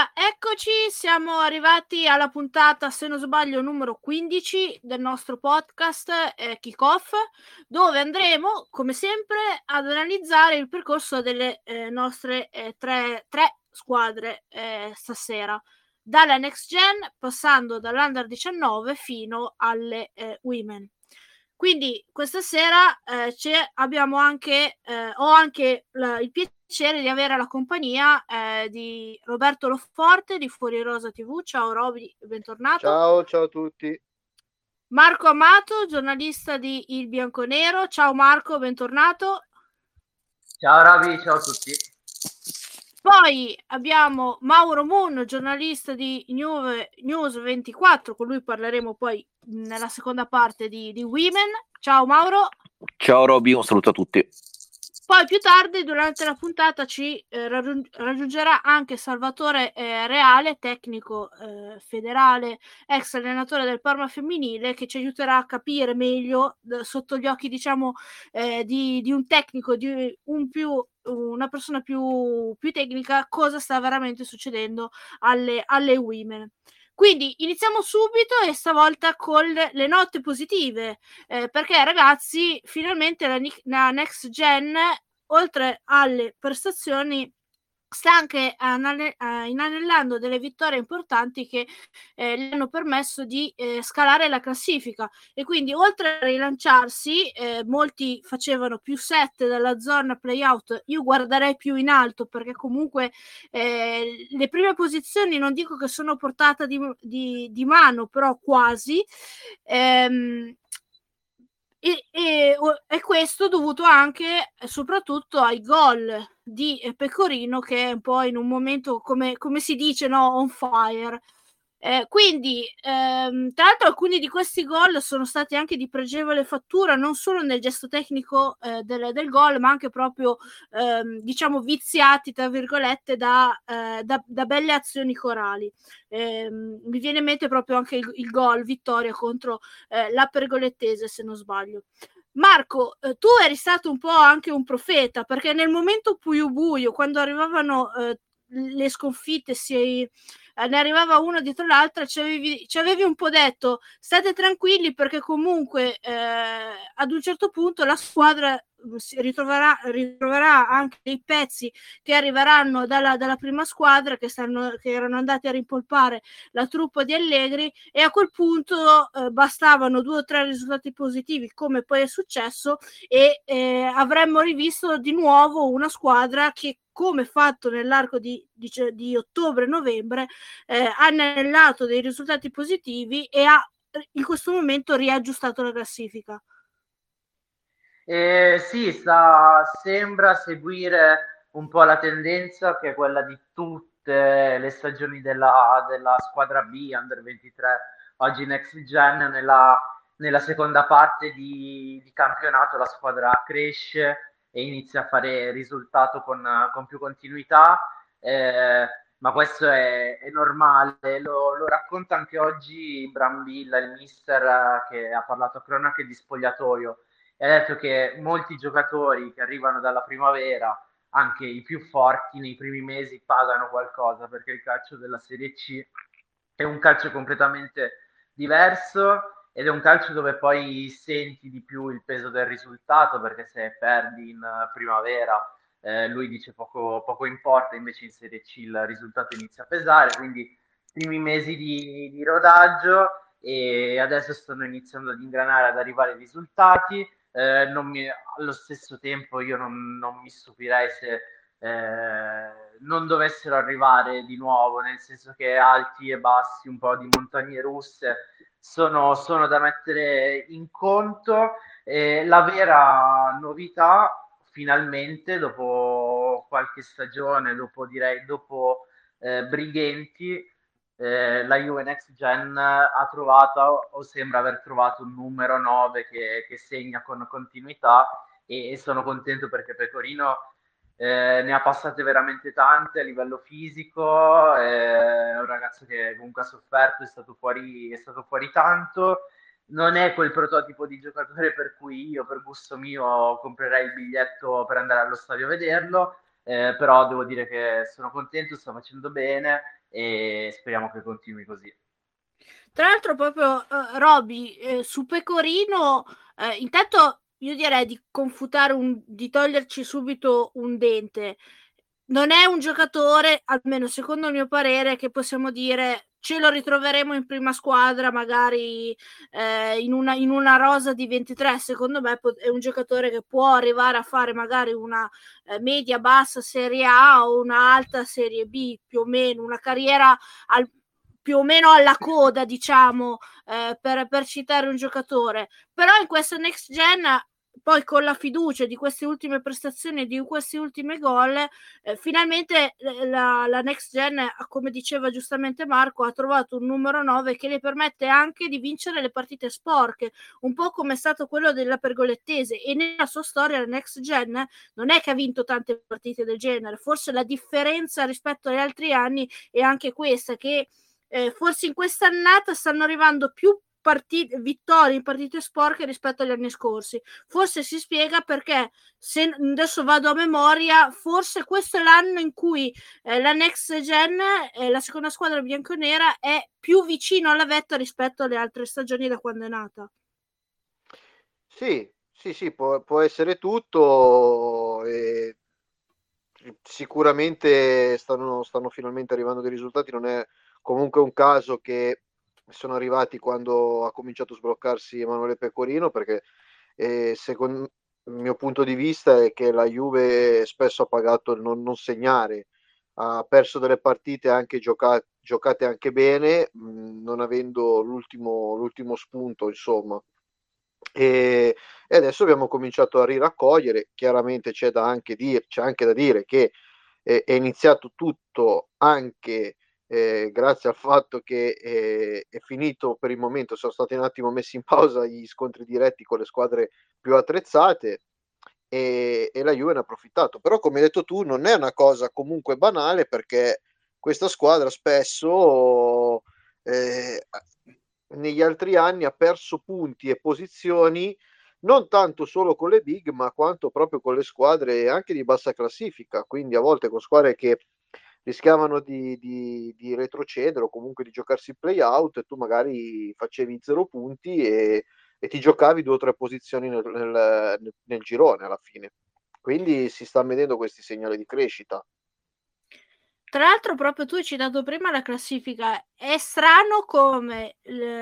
Allora, eccoci, siamo arrivati alla puntata, se non sbaglio, numero 15 del nostro podcast eh, Kickoff, dove andremo, come sempre, ad analizzare il percorso delle eh, nostre eh, tre, tre, squadre eh, stasera, dalla Next Gen, passando dall'Under 19 fino alle eh, Women. Quindi questa sera eh, abbiamo anche, eh, ho anche la, il piacere di avere la compagnia eh, di Roberto Loforte di Fuori Rosa TV. Ciao Roby, bentornato. Ciao, ciao a tutti. Marco Amato, giornalista di Il Bianconero. Ciao Marco, bentornato. Ciao Roby, ciao a tutti. Poi abbiamo Mauro Moon, giornalista di News 24, con lui parleremo poi nella seconda parte di, di Women. Ciao Mauro. Ciao Roby, un saluto a tutti. Poi più tardi, durante la puntata, ci eh, raggiungerà anche Salvatore eh, Reale, tecnico eh, federale, ex allenatore del Parma femminile, che ci aiuterà a capire meglio sotto gli occhi, diciamo, eh, di, di, un tecnico, di un più, una persona più, più tecnica, cosa sta veramente succedendo alle, alle women. Quindi iniziamo subito e stavolta con le note positive, eh, perché ragazzi, finalmente la, la next gen, oltre alle prestazioni sta anche inanellando delle vittorie importanti che eh, gli hanno permesso di eh, scalare la classifica. E quindi oltre a rilanciarsi eh, molti facevano più 7 dalla zona playout io guarderei più in alto perché comunque eh, le prime posizioni non dico che sono portata di, di, di mano però quasi ehm, e, e, e, questo dovuto anche e soprattutto ai gol di Pecorino che è un po' in un momento come, come si dice no on fire eh, quindi, ehm, tra l'altro, alcuni di questi gol sono stati anche di pregevole fattura, non solo nel gesto tecnico eh, del, del gol, ma anche proprio, ehm, diciamo, viziati, tra virgolette, da, eh, da, da belle azioni corali. Ehm, mi viene in mente proprio anche il, il gol vittoria contro eh, la Pergolettese, se non sbaglio. Marco, eh, tu eri stato un po' anche un profeta, perché nel momento più buio, quando arrivavano eh, le sconfitte, si, eh, ne arrivava una dietro l'altra, ci avevi, ci avevi, un po' detto state tranquilli perché comunque eh, ad un certo punto la squadra ritroverà, ritroverà anche dei pezzi che arriveranno dalla, dalla prima squadra che, stanno, che, erano andati a rimpolpare la truppa di Allegri e a quel punto eh, bastavano due o tre risultati positivi come poi è successo e eh, avremmo rivisto di nuovo una squadra che come fatto nell'arco di, di, di ottobre-novembre, eh, ha anellato dei risultati positivi e ha in questo momento riaggiustato la classifica. Eh, sì, sta, sembra seguire un po' la tendenza che è quella di tutte le stagioni della, della squadra B, Under 23, oggi Next Gen, nella, nella seconda parte di, di campionato la squadra cresce, e inizia a fare risultato con, con più continuità, eh, ma questo è, è normale, lo, lo, racconta anche oggi Brambilla, il mister che ha parlato a cronache di spogliatoio, e ha detto che molti giocatori che arrivano dalla primavera, anche i più forti, nei primi mesi pagano qualcosa, perché il calcio della Serie C è un calcio completamente diverso ed è un calcio dove poi senti di più il peso del risultato perché se perdi in primavera eh, lui dice poco, poco, importa, invece in Serie C il risultato inizia a pesare, quindi primi mesi di, di rodaggio e adesso stanno iniziando ad ingranare, ad arrivare i risultati. Eh, mi, allo stesso tempo io non, non mi stupirei se eh, non dovessero arrivare di nuovo, nel senso che alti e bassi, un po' di montagne russe, sono, sono da mettere in conto. Eh, la vera novità finalmente dopo qualche stagione, dopo direi dopo eh, Brighenti, eh, la Juve Next Gen ha trovato o sembra aver trovato un numero 9 che, che segna con continuità e, e, sono contento perché Pecorino eh, ne ha passate veramente tante a livello fisico, è un ragazzo che comunque ha sofferto, è stato fuori, è stato fuori tanto. Non è quel prototipo di giocatore per cui io per gusto mio comprerei il biglietto per andare allo stadio a vederlo, eh, però devo dire che sono contento, sta facendo bene e speriamo che continui così. Tra l'altro proprio uh, Roby, eh, su Pecorino, eh, intanto io direi di confutare un, di toglierci subito un dente. Non è un giocatore, almeno secondo il mio parere, che possiamo dire ce lo ritroveremo in prima squadra, magari eh, in, una, in, una, rosa di 23. Secondo me è un giocatore che può arrivare a fare magari una eh, media bassa Serie A o una alta Serie B, più o meno, una carriera al, più o meno alla coda, diciamo, eh, per, per, citare un giocatore. Però in questa next gen poi con la fiducia di queste ultime prestazioni e di questi ultimi gol, eh, finalmente eh, la, la, next gen, come diceva giustamente Marco, ha trovato un numero 9 che le permette anche di vincere le partite sporche, un po' come è stato quello della Pergolettese. E nella sua storia la next gen non è che ha vinto tante partite del genere, forse la differenza rispetto agli altri anni è anche questa, che eh, forse in questa annata stanno arrivando più partite, vittorie in partite sporche rispetto agli anni scorsi. Forse si spiega perché, se adesso vado a memoria, forse questo è l'anno in cui eh, la next gen, eh, la seconda squadra bianconera, è più vicino alla vetta rispetto alle altre stagioni da quando è nata. Sì, sì, sì, può, può essere tutto. E sicuramente stanno, stanno finalmente arrivando dei risultati. Non è comunque un caso che sono arrivati quando ha cominciato a sbloccarsi Emanuele Pecorino perché eh, secondo il mio punto di vista è che la Juve spesso ha pagato il non, non segnare. Ha perso delle partite anche giocate, giocate anche bene mh, non avendo l'ultimo, l'ultimo spunto insomma. E, e, adesso abbiamo cominciato a riraccogliere. Chiaramente c'è, da anche, dire, c'è anche da dire che è, è iniziato tutto anche eh, grazie al fatto che eh, è finito per il momento, sono stati un attimo messi in pausa gli scontri diretti con le squadre più attrezzate e, e la Juve ne ha approfittato. Però come hai detto tu non è una cosa comunque banale perché questa squadra spesso eh, negli altri anni ha perso punti e posizioni non tanto solo con le big ma quanto proprio con le squadre anche di bassa classifica quindi a volte con squadre che rischiavano di, di, di, retrocedere o comunque di giocarsi il play out e tu magari facevi zero punti e, e ti giocavi due o tre posizioni nel, nel, nel girone alla fine. Quindi si sta vedendo questi segnali di crescita. Tra l'altro, proprio tu hai citato prima la classifica. È strano come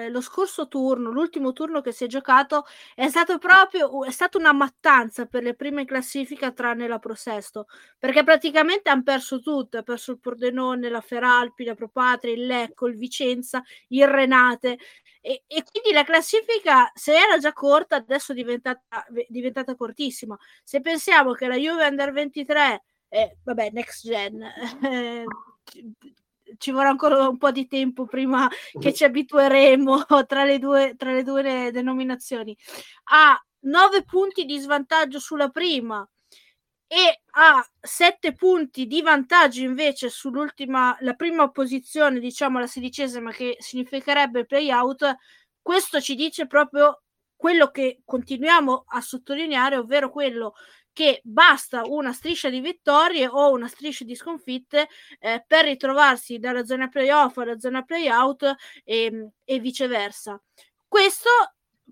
lo scorso turno, l'ultimo turno che si è giocato, è stato proprio è stata una mattanza per le prime classifiche, tranne la Pro Sesto, perché praticamente hanno perso tutto: ha perso il Pordenone, la Feralpi, la Propatria, il Lecco, il Vicenza, il Renate. E, e, quindi la classifica, se era già corta, adesso è diventata, diventata cortissima. Se pensiamo che la Juve Under 23 eh, vabbè, next gen. Ci vorrà ancora un po' di tempo prima che ci abitueremo tra le due, tra le due denominazioni. Ha 9 punti di svantaggio sulla prima e ha 7 punti di vantaggio invece sull'ultima, la prima posizione, diciamo la sedicesima, che significherebbe playout. Questo ci dice proprio quello che continuiamo a sottolineare, ovvero quello che basta una striscia di vittorie o una striscia di sconfitte eh, per ritrovarsi dalla zona playoff alla zona playout e, ehm, e viceversa. Questo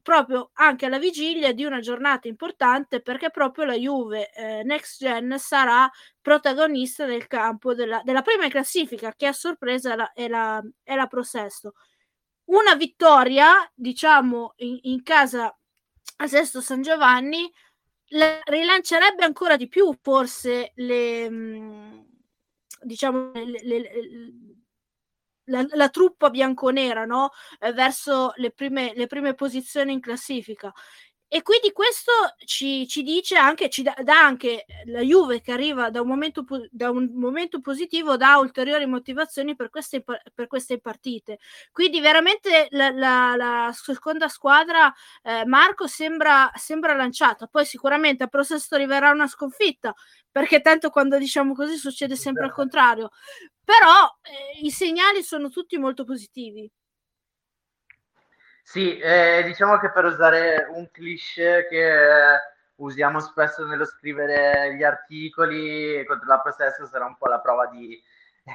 proprio anche alla vigilia di una giornata importante perché proprio la Juve eh, Next Gen sarà protagonista del campo della, della prima classifica che a sorpresa la, è, la, è la Prosesto. Una vittoria, diciamo, in, in casa a Sesto San Giovanni la, rilancerebbe ancora di più forse le mm, diciamo le, le, la, la, truppa bianconera no? eh, verso prime, le prime posizioni in classifica e quindi questo ci, ci dice anche, ci dà, dà, anche la Juve che arriva da un momento, da un momento positivo, dà ulteriori motivazioni per queste, per queste partite. Quindi veramente la, la, la seconda squadra, eh, Marco, sembra, sembra lanciata. Poi sicuramente a processo arriverà una sconfitta, perché tanto quando diciamo così succede sempre al contrario. Però eh, i segnali sono tutti molto positivi. Sì, eh, diciamo che per usare un cliché che eh, usiamo spesso nello scrivere gli articoli contro la possesso sarà un po' la prova di,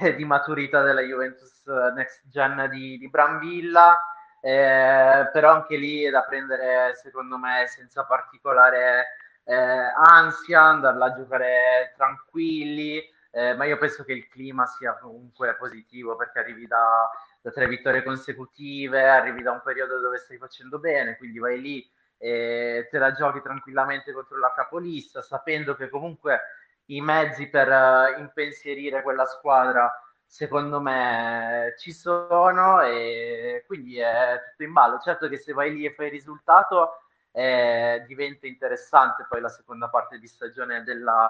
eh, di maturità della Juventus Next Gen di, di Brambilla, eh, però anche lì è da prendere secondo me senza particolare eh, ansia, andarla a giocare tranquilli, eh, ma io penso che il clima sia comunque positivo perché arrivi da da tre vittorie consecutive, arrivi da un periodo dove stai facendo bene, quindi vai lì e te la giochi tranquillamente contro la capolista, sapendo che comunque i mezzi per uh, impensierire quella squadra secondo me ci sono e quindi è tutto in ballo. Certo che se vai lì e fai il risultato eh, diventa interessante poi la seconda parte di stagione della,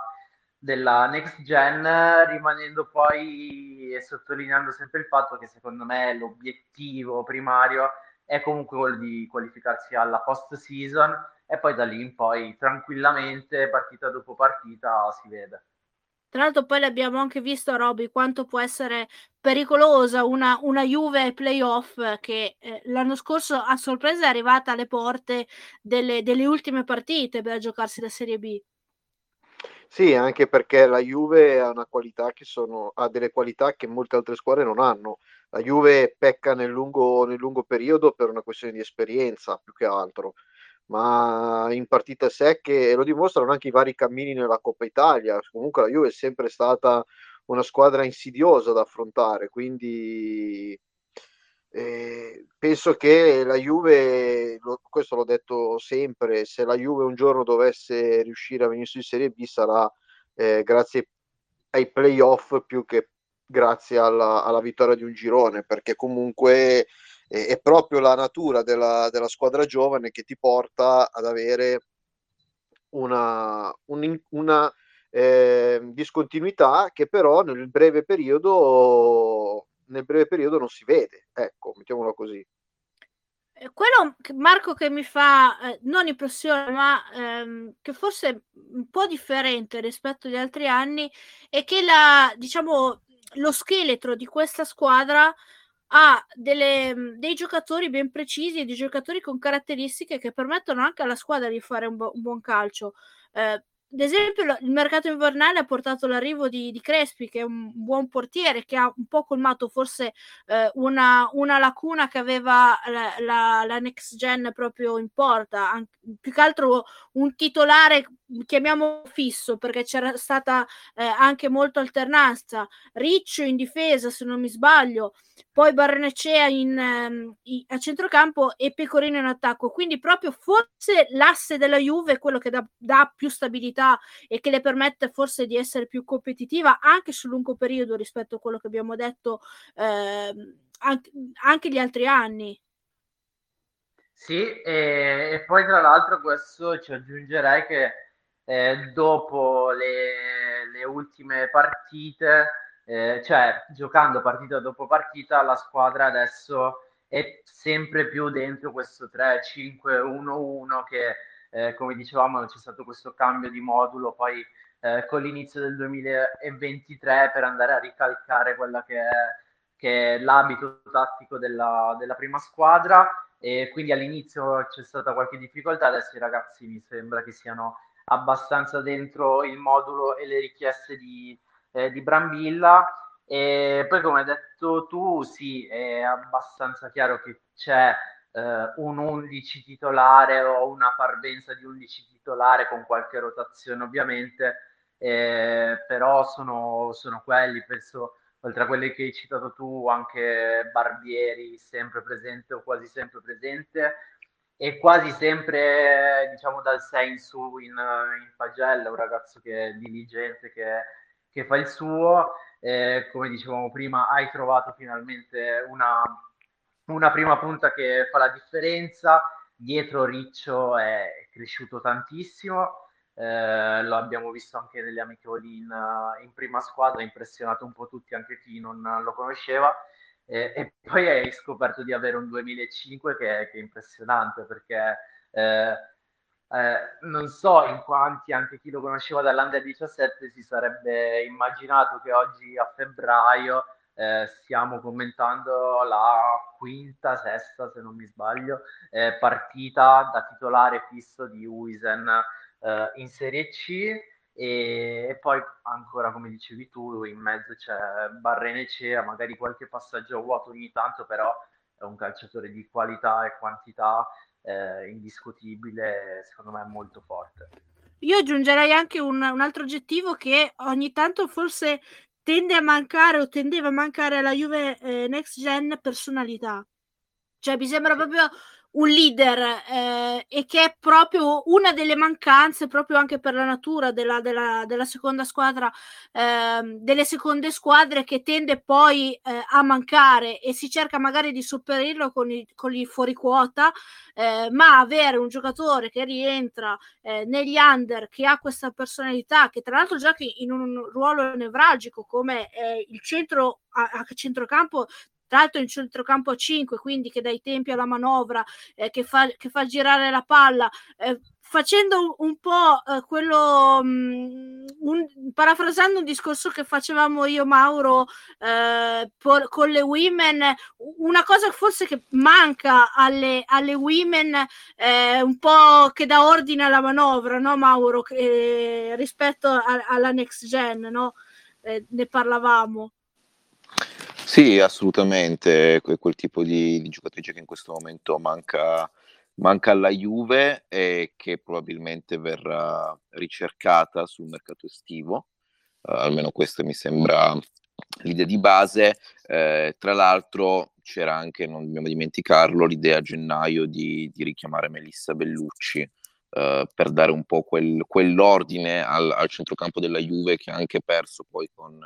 della next gen, rimanendo poi e sottolineando sempre il fatto che secondo me l'obiettivo primario è comunque quello di qualificarsi alla post season e poi da lì in poi tranquillamente partita dopo partita si vede. Tra l'altro poi l'abbiamo anche visto, Roby, quanto può essere pericolosa una, una Juve playoff che eh, l'anno scorso a sorpresa è arrivata alle porte delle, delle ultime partite per giocarsi la Serie B. Sì, anche perché la Juve ha, sono, ha delle qualità che molte altre squadre non hanno. La Juve pecca nel lungo, nel lungo periodo per una questione di esperienza più che altro, ma in partite secche, e lo dimostrano anche i vari cammini nella Coppa Italia, comunque la Juve è sempre stata una squadra insidiosa da affrontare, quindi eh, penso che la Juve, lo, questo l'ho detto sempre, se la Juve un giorno dovesse riuscire a venire su in Serie B sarà eh, grazie ai playoff più che grazie alla, alla, vittoria di un girone, perché comunque eh, è proprio la natura della, della, squadra giovane che ti porta ad avere una, un, una eh, discontinuità che però nel breve periodo nel breve periodo non si vede, ecco, mettiamolo così. Eh, quello, Marco, che mi fa eh, non impressione, ma ehm, che forse un po' differente rispetto agli altri anni, è che la, diciamo, lo scheletro di questa squadra ha delle, dei giocatori ben precisi e dei giocatori con caratteristiche che permettono anche alla squadra di fare un, bu- un buon calcio. Eh, ad esempio il mercato invernale ha portato l'arrivo di, di, Crespi che è un buon portiere che ha un po' colmato forse eh, una, una, lacuna che aveva la, la, la, next gen proprio in porta An- più che altro un titolare chiamiamo fisso perché c'era stata eh, anche molto alternanza. Riccio in difesa se non mi sbaglio poi Barrenecea in, um, a centrocampo e Pecorino in attacco quindi proprio forse l'asse della Juve è quello che dà, dà più stabilità e che le permette forse di essere più competitiva anche sul lungo periodo rispetto a quello che abbiamo detto eh, anche, anche gli altri anni. Sì, e, e, poi tra l'altro questo ci aggiungerei che eh, dopo le, le, ultime partite, eh, cioè giocando partita dopo partita, la squadra adesso è sempre più dentro questo 3-5-1-1 che eh, come dicevamo c'è stato questo cambio di modulo poi eh, con l'inizio del 2023 per andare a ricalcare quella che è, che è l'abito tattico della, della prima squadra. E quindi all'inizio c'è stata qualche difficoltà, adesso i ragazzi mi sembra che siano abbastanza dentro il modulo e le richieste di, eh, di Brambilla. E poi come hai detto tu sì è abbastanza chiaro che c'è eh, un 11 titolare o una parvenza di 11 titolare con qualche rotazione ovviamente, eh, però sono, sono quelli, penso, oltre a quelli che hai citato tu, anche Barbieri sempre presente o quasi sempre presente e quasi sempre diciamo dal 6 in su in, in pagella, un ragazzo che è diligente, che, che fa il suo. Eh, come dicevamo prima, hai trovato finalmente una una prima punta che fa la differenza, dietro Riccio è cresciuto tantissimo, eh, lo abbiamo visto anche nelle amichevoli in, in, prima squadra, ha impressionato un po' tutti, anche chi non lo conosceva. Eh, e poi hai scoperto di avere un 2005 che, che è impressionante perché eh, eh, non so in quanti, anche chi lo conosceva dall'Under 17, si sarebbe immaginato che oggi a febbraio eh, stiamo commentando la quinta, sesta se non mi sbaglio, eh, partita da titolare fisso di Wisen eh, in Serie C. E, e, poi ancora come dicevi tu in mezzo c'è Barrenecea, magari qualche passaggio vuoto ogni tanto, però è un calciatore di qualità e quantità eh, indiscutibile, secondo me è molto forte. Io aggiungerei anche un, un, altro aggettivo che ogni tanto forse tende a mancare o tendeva a mancare alla Juve eh, Next Gen personalità. Cioè mi sembra proprio un leader eh, e che è proprio una delle mancanze proprio anche per la natura della, della, della seconda squadra eh, delle seconde squadre che tende poi eh, a mancare e si cerca magari di sopperirlo con i, con i fuori quota eh, ma avere un giocatore che rientra eh, negli under che ha questa personalità che tra l'altro gioca in un ruolo nevralgico come il centro a, a centrocampo tra l'altro in centrocampo a 5, quindi che dà i tempi alla manovra, eh, che, fa, che, fa, girare la palla, eh, facendo un po' eh, quello, mh, mm, un, parafrasando un discorso che facevamo io Mauro eh, por, con le women, una cosa forse che manca alle, alle women, eh, un po' che dà ordine alla manovra, no Mauro, che, rispetto a, alla next gen, no? Eh, ne parlavamo. Sì, assolutamente, que- quel tipo di, di giocatrice che in questo momento manca, manca alla Juve e che probabilmente verrà ricercata sul mercato estivo, uh, almeno questa mi sembra l'idea di base. Eh, tra l'altro c'era anche, non dobbiamo dimenticarlo, l'idea a gennaio di, di richiamare Melissa Bellucci Uh, per dare un po' quel, quell'ordine al, al, centrocampo della Juve che ha anche perso poi con,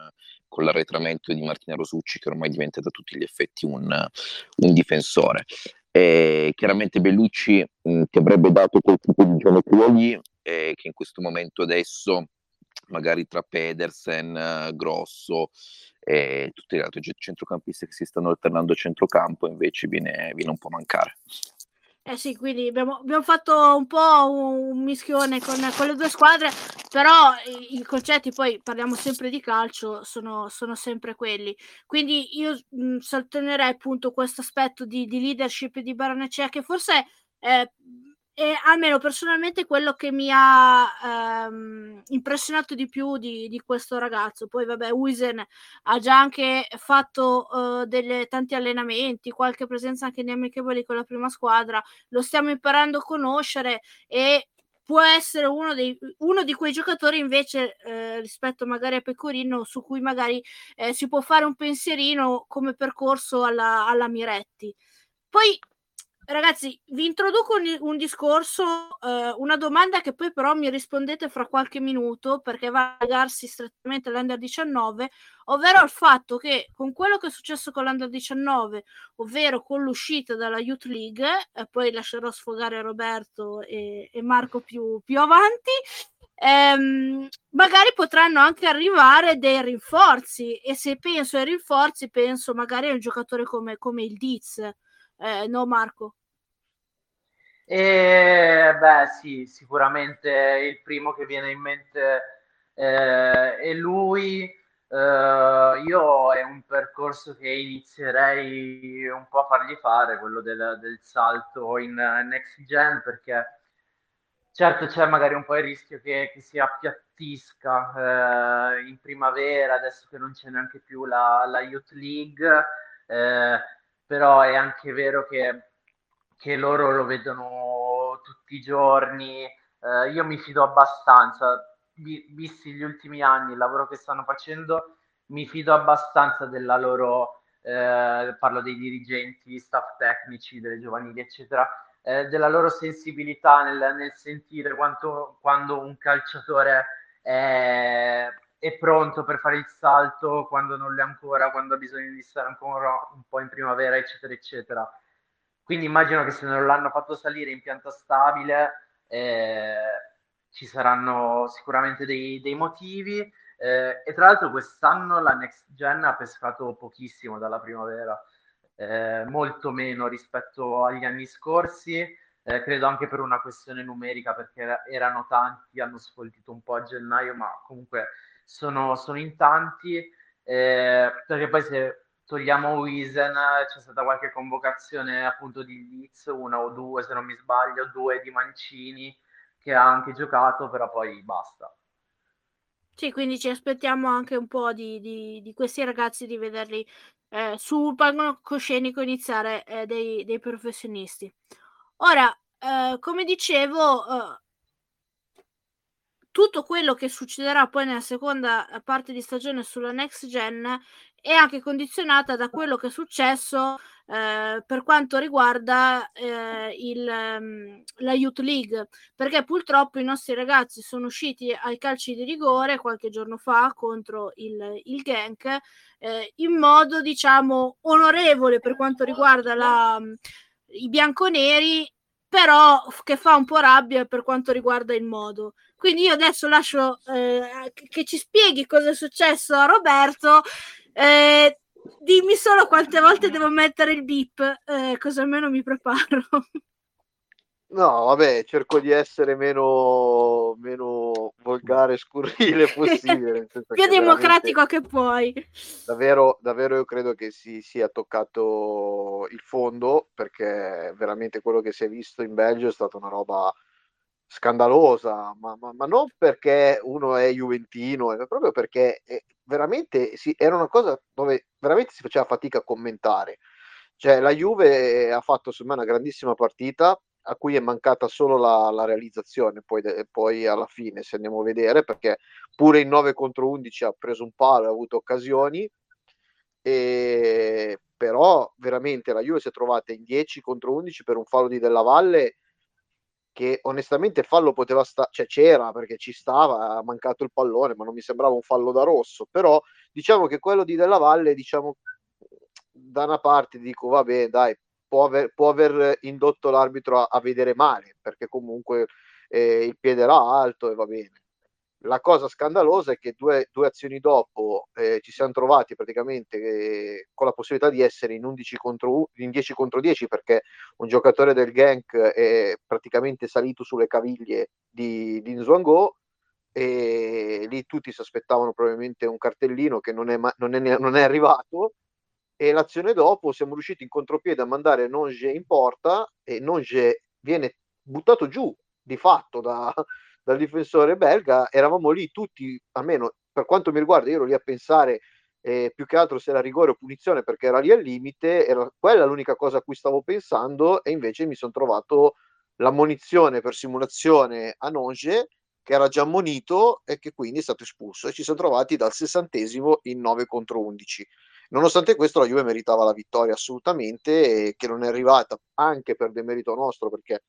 con l'arretramento di Martina Rosucci che ormai diventa a tutti gli effetti un, un difensore. E chiaramente Bellucci mh, ti avrebbe dato quel tipo di geometria lì eh, che in questo momento adesso magari tra Pedersen, Grosso e tutti gli altri centrocampisti che si stanno alternando a centrocampo invece viene, viene un po' a mancare. Eh sì, quindi abbiamo, abbiamo, fatto un po' un mischione con, con le due squadre, però i, i, concetti, poi parliamo sempre di calcio, sono, sono sempre quelli. Quindi io mh, sottolineerei appunto questo aspetto di, di leadership di Baronecea che forse eh, e almeno personalmente quello che mi ha ehm, impressionato di più di, di, questo ragazzo. Poi, vabbè, Wisen ha già anche fatto uh, delle, tanti allenamenti, qualche presenza anche in amichevoli con la prima squadra. Lo stiamo imparando a conoscere e può essere uno, dei, uno di quei giocatori invece eh, rispetto magari a Pecorino su cui magari eh, si può fare un pensierino come percorso alla, alla Miretti. Poi Ragazzi, vi introduco un, un discorso, eh, una domanda che poi però mi rispondete fra qualche minuto perché va a legarsi strettamente all'Under 19, ovvero il fatto che con quello che è successo con l'Under 19, ovvero con l'uscita dalla Youth League, e poi lascerò sfogare Roberto e, e Marco più, più avanti, ehm, magari potranno anche arrivare dei rinforzi e se penso ai rinforzi penso magari a un giocatore come, come il Diz eh, no, Marco? E, beh, sì, sicuramente il primo che viene in mente eh, è lui. Uh, io è un percorso che inizierei un po' a fargli fare, quello del, del salto in uh, next gen, perché certo c'è magari un po' il rischio che, che si appiattisca uh, in primavera, adesso che non c'è neanche più la, la Youth League però è anche vero che, che loro lo vedono tutti i giorni. Eh, io mi fido abbastanza, visti gli ultimi anni, il lavoro che stanno facendo, mi fido abbastanza della loro, eh, parlo dei dirigenti, staff tecnici, delle giovanili, eccetera, eh, della loro sensibilità nel, nel sentire quanto, quando un calciatore è è pronto per fare il salto quando non l'è ancora, quando ha bisogno di stare ancora un po' in primavera, eccetera, eccetera. quindi immagino che se non l'hanno fatto salire in pianta stabile eh, ci saranno sicuramente dei, dei motivi. Eh, e tra l'altro quest'anno la Next Gen ha pescato pochissimo dalla primavera, eh, molto meno rispetto agli anni scorsi, eh, credo anche per una questione numerica perché erano tanti, hanno sfoltito un po' a gennaio, ma comunque sono, sono in tanti, eh, perché poi se togliamo Wiesen c'è stata qualche convocazione appunto di Leeds, una o due se non mi sbaglio, due di Mancini che ha anche giocato, però poi basta. Sì, quindi ci aspettiamo anche un po' di, di, di questi ragazzi di vederli eh, sul palcoscenico iniziare eh, dei, dei, professionisti. Ora, eh, come dicevo, eh, tutto quello che succederà poi nella seconda parte di stagione sulla next gen è anche condizionata da quello che è successo eh, per quanto riguarda eh, il, um, la Youth League, perché purtroppo i nostri ragazzi sono usciti ai calci di rigore qualche giorno fa contro il, il Genk eh, in modo diciamo onorevole per quanto riguarda la, i bianconeri, però che fa un po' rabbia per quanto riguarda il modo. Quindi io adesso lascio eh, che ci spieghi cosa è successo a Roberto. Eh, dimmi solo quante volte devo mettere il beep, eh, così almeno mi preparo. No, vabbè, cerco di essere meno, meno volgare e scurrile possibile. Più democratico che puoi. Davvero, davvero io credo che si sia toccato il fondo perché veramente quello che si è visto in Belgio è stata una roba scandalosa, ma, ma, ma non perché uno è juventino, è proprio perché è, veramente sì, era una cosa dove veramente si faceva fatica a commentare. Cioè, la Juve ha fatto secondo me una grandissima partita a cui è mancata solo la, la realizzazione, poi, poi, alla fine, se andiamo a vedere, perché pure in 9 contro 11 ha preso un palo, ha avuto occasioni, e, però veramente la Juve si è trovata in 10 contro 11 per un fallo di Della Valle che onestamente fallo poteva stare, cioè c'era perché ci stava, ha mancato il pallone, ma non mi sembrava un fallo da rosso, però diciamo che quello di Della Valle, diciamo, da una parte dico, vabbè, dai, può aver, può aver indotto l'arbitro a, a, vedere male, perché comunque eh, il piede era alto e va bene. La cosa scandalosa è che due, due azioni dopo eh, ci siamo trovati praticamente eh, con la possibilità di essere in, 11 contro, in 10 contro 10 perché un giocatore del Genk è praticamente salito sulle caviglie di, di Nzwango e lì tutti si aspettavano probabilmente un cartellino che non è, non è, non è arrivato e l'azione dopo siamo riusciti in contropiede a mandare Nonge in porta e Nonge viene buttato giù di fatto da, dal difensore belga, eravamo lì tutti, almeno per quanto mi riguarda, io ero lì a pensare eh, più che altro se era rigore o punizione perché era lì al limite, era quella l'unica cosa a cui stavo pensando e invece mi sono trovato l'ammonizione per simulazione a Noge che era già ammonito e che quindi è stato espulso e ci siamo trovati dal sessantesimo in 9 contro 11. Nonostante questo la Juve meritava la vittoria assolutamente che non è arrivata anche per demerito nostro perché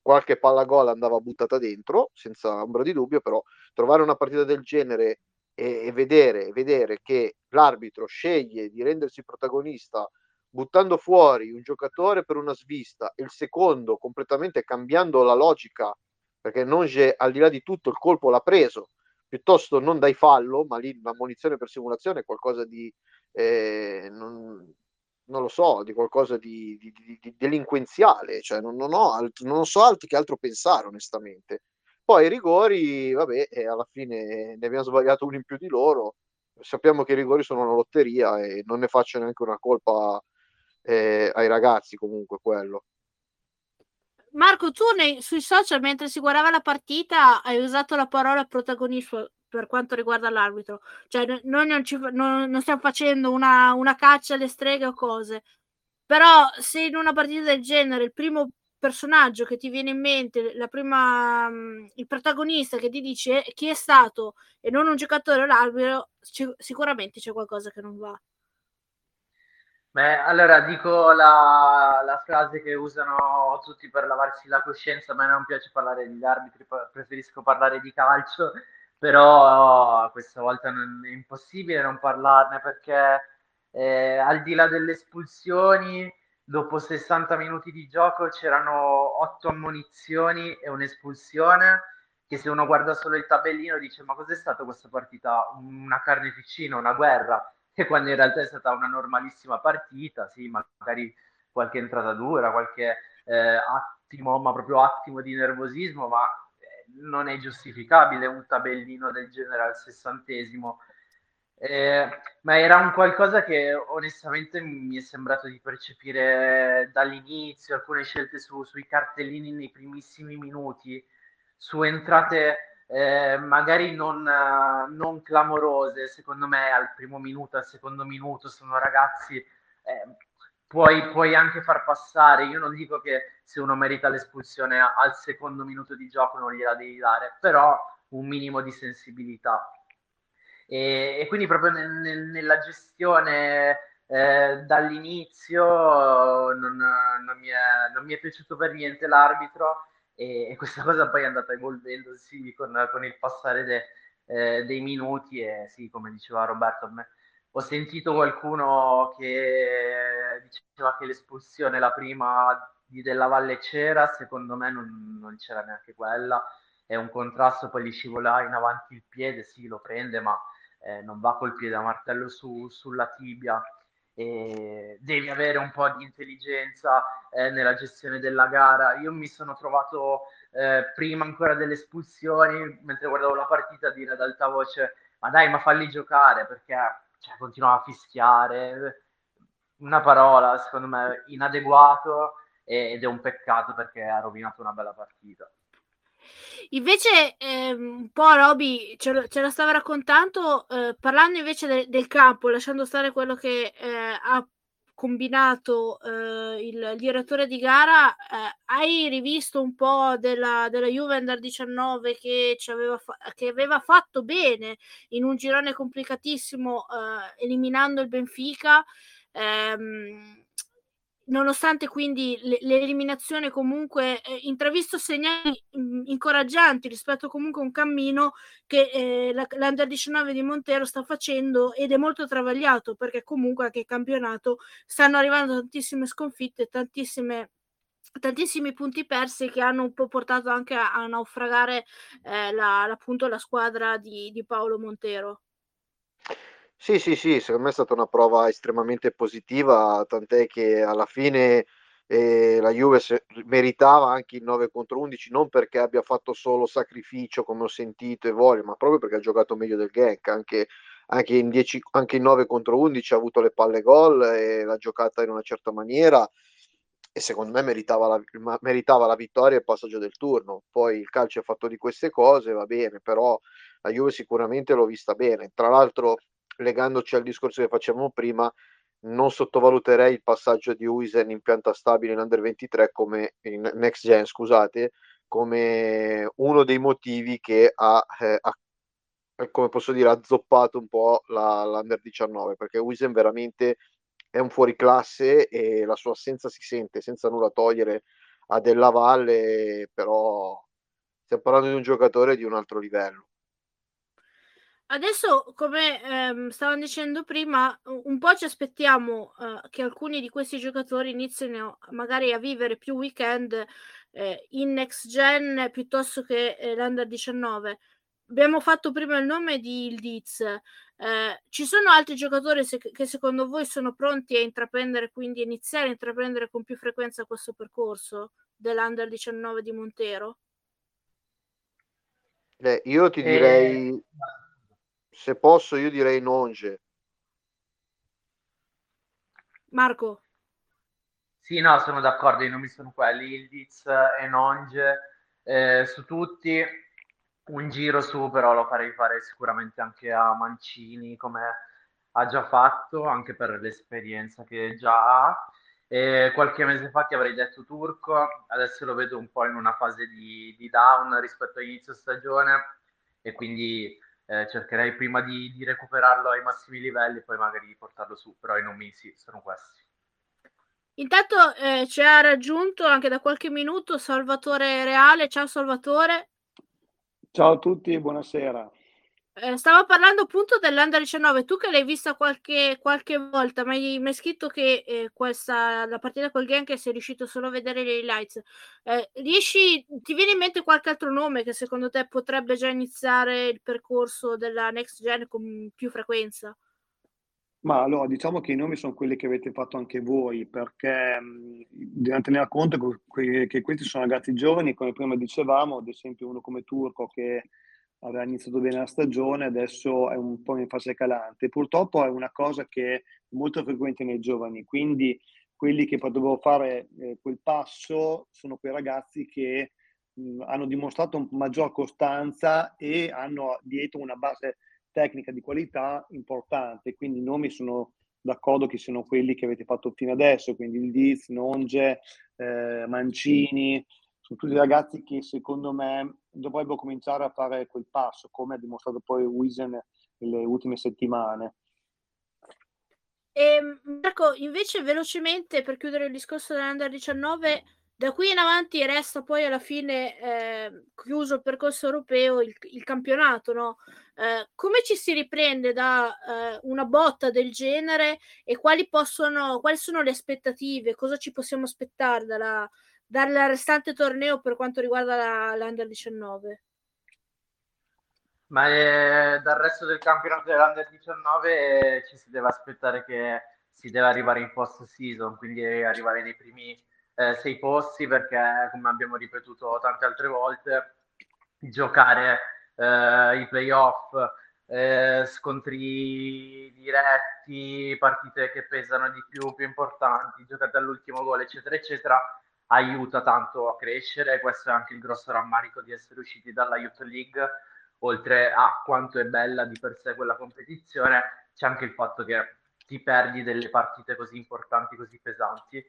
qualche palla gol andava buttata dentro, senza ombra di dubbio, però trovare una partita del genere e, e vedere, vedere che l'arbitro sceglie di rendersi protagonista buttando fuori un giocatore per una svista e il secondo completamente cambiando la logica, perché Nonge al di là di tutto il colpo l'ha preso, piuttosto non dai fallo, ma lì una munizione per simulazione è qualcosa di... Eh, non, non lo so, di qualcosa di, di, di, di delinquenziale, cioè non, non, altro, non so altro che altro pensare onestamente. Poi i rigori, vabbè, eh, alla fine ne abbiamo sbagliato uno in più di loro, sappiamo che i rigori sono una lotteria e non ne faccio neanche una colpa eh, ai ragazzi comunque quello. Marco, tu nei, sui social mentre si guardava la partita hai usato la parola protagonista, per quanto riguarda l'arbitro. Cioè, noi non, ci, non, non stiamo facendo una, una, caccia alle streghe o cose. Però, se in una partita del genere il primo personaggio che ti viene in mente, la prima, mm, il protagonista che ti dice chi è stato e non un giocatore o l'arbitro, ci, sicuramente c'è qualcosa che non va. Beh, allora dico la, la, frase che usano tutti per lavarsi la coscienza, a me non piace parlare di arbitri, preferisco parlare di calcio però questa volta non, è impossibile non parlarne perché eh, al di là delle espulsioni dopo 60 minuti di gioco c'erano 8 ammonizioni e un'espulsione che se uno guarda solo il tabellino dice ma cos'è stata questa partita? Una carneficina, una guerra? E quando in realtà è stata una normalissima partita, sì, magari qualche entrata dura, qualche eh, attimo, ma proprio attimo di nervosismo, ma non è giustificabile un tabellino del genere al sessantesimo. Eh, ma era un qualcosa che onestamente mi è sembrato di percepire dall'inizio, alcune scelte su, sui cartellini nei primissimi minuti, su entrate eh, magari non, non, clamorose, secondo me al primo minuto, al secondo minuto, sono ragazzi, eh, puoi, puoi, anche far passare, io non dico che se uno merita l'espulsione al secondo minuto di gioco non gliela devi dare, però un minimo di sensibilità. E, e quindi proprio nel, nel, nella gestione eh, dall'inizio non, non, mi è, non mi è piaciuto per niente l'arbitro e, questa cosa poi è andata evolvendosi con, con il passare de, eh, dei minuti e sì, come diceva Roberto, me, ho sentito qualcuno che diceva che l'espulsione, la prima di Della Valle c'era, secondo me non, non c'era neanche quella, è un contrasto, poi gli scivola in avanti il piede, sì, lo prende, ma eh, non va col piede a martello su, sulla tibia e devi avere un po' di intelligenza eh, nella gestione della gara. Io mi sono trovato eh, prima ancora delle espulsioni, mentre guardavo la partita, a dire ad alta voce: Ma dai, ma falli giocare perché cioè, continuava a fischiare. Una parola, secondo me, inadeguato ed è un peccato perché ha rovinato una bella partita. Invece, eh, un po' Roby ce, ce la stava raccontando, eh, parlando invece de, del campo, lasciando stare quello che eh, ha combinato eh, il, direttore di gara, eh, hai rivisto un po' della, della Juve Under 19 che, aveva fa- che aveva fatto bene in un girone complicatissimo, eh, eliminando il Benfica. Ehm, nonostante quindi l'eliminazione comunque eh, intravisto segnali mh, mm, incoraggianti rispetto comunque a un cammino che eh, la, l'Under 19 di Montero sta facendo ed è molto travagliato perché comunque anche il campionato stanno arrivando tantissime sconfitte, tantissime tantissimi punti persi che hanno un po' portato anche a, a naufragare eh, la, appunto la squadra di, di Paolo Montero. Sì, sì, sì, secondo me è stata una prova estremamente positiva, tant'è che alla fine eh, la Juve meritava anche il 9 contro 11, non perché abbia fatto solo sacrificio come ho sentito e voglio, ma proprio perché ha giocato meglio del Genk, anche, anche, in 10, anche in 9 contro 11 ha avuto le palle gol e l'ha giocata in una certa maniera e secondo me meritava la, meritava la vittoria e il passaggio del turno. Poi il calcio è fatto di queste cose, va bene, però la Juve sicuramente l'ho vista bene. Tra l'altro legandoci al discorso che facevamo prima, non sottovaluterei il passaggio di Uisen in pianta stabile in Under 23 come in Next Gen, scusate, come uno dei motivi che ha, eh, ha come posso dire, ha zoppato un po' la, l'Under 19, perché Uisen veramente è un fuoriclasse e la sua assenza si sente senza nulla togliere a Della Valle, però stiamo parlando di un giocatore di un altro livello. Adesso, come ehm, stavano dicendo prima, un po' ci aspettiamo eh, che alcuni di questi giocatori inizino magari a vivere più weekend eh, in next gen piuttosto che eh, l'Under 19. Abbiamo fatto prima il nome di Ildiz. Eh, ci sono altri giocatori se- che secondo voi sono pronti a intraprendere, quindi iniziare a intraprendere con più frequenza questo percorso dell'Under 19 di Montero? Beh, io ti direi eh, se posso io direi Nonge. Marco. Sì, no, sono d'accordo, i nomi sono quelli, Ildiz e Nonge, eh, su tutti un giro su, però lo farei fare sicuramente anche a Mancini, come ha già fatto, anche per l'esperienza che già ha. E qualche mese fa ti avrei detto Turco, adesso lo vedo un po' in una fase di, di down rispetto all'inizio stagione e quindi eh, cercherei prima di, di, recuperarlo ai massimi livelli e poi magari di portarlo su, però i nomi sì, sono questi. Intanto eh, ci ha raggiunto anche da qualche minuto Salvatore Reale. Ciao Salvatore. Ciao a tutti, buonasera. Eh, stavo parlando appunto dell'Under 19, tu che l'hai vista qualche, qualche volta, ma mi hai scritto che eh, questa, la partita col Genk sei riuscito solo a vedere le highlights. Eh, riesci, ti viene in mente qualche altro nome che secondo te potrebbe già iniziare il percorso della next gen con più frequenza? Ma allora diciamo che i nomi sono quelli che avete fatto anche voi, perché mh, bisogna tenere conto che, che questi sono ragazzi giovani, come prima dicevamo, ad esempio uno come Turco che aveva iniziato bene la stagione, adesso è un po' in fase calante. Purtroppo è una cosa che è molto frequente nei giovani, quindi quelli che potrebbero fare eh, quel passo sono quei ragazzi che mh, hanno dimostrato maggior costanza e hanno dietro una base tecnica di qualità importante, quindi i nomi sono d'accordo che siano quelli che avete fatto fino adesso, quindi il Diz, Nonge, eh, Mancini, sono tutti ragazzi che secondo me dovrebbero cominciare a fare quel passo, come ha dimostrato poi Wiesen nelle ultime settimane. E, ehm, Marco, invece velocemente per chiudere il discorso dell'Under 19, da qui in avanti resta poi alla fine eh, chiuso il percorso europeo, il, il campionato, no? Eh, come ci si riprende da eh, una botta del genere e quali, possono, quali sono le aspettative? Cosa ci possiamo aspettare dalla, dal restante torneo per quanto riguarda la, l'Under 19? Ma eh, dal resto del campionato dell'Under 19 eh, ci si deve aspettare che si deve arrivare in post season, quindi arrivare nei primi eh, sei posti perché come abbiamo ripetuto tante altre volte giocare eh, i playoff eh, scontri diretti partite che pesano di più più importanti giocate all'ultimo gol eccetera eccetera aiuta tanto a crescere. Questo è anche il grosso rammarico di essere usciti dalla Youth League. Oltre a quanto è bella di per sé quella competizione, c'è anche il fatto che ti perdi delle partite così importanti, così pesanti.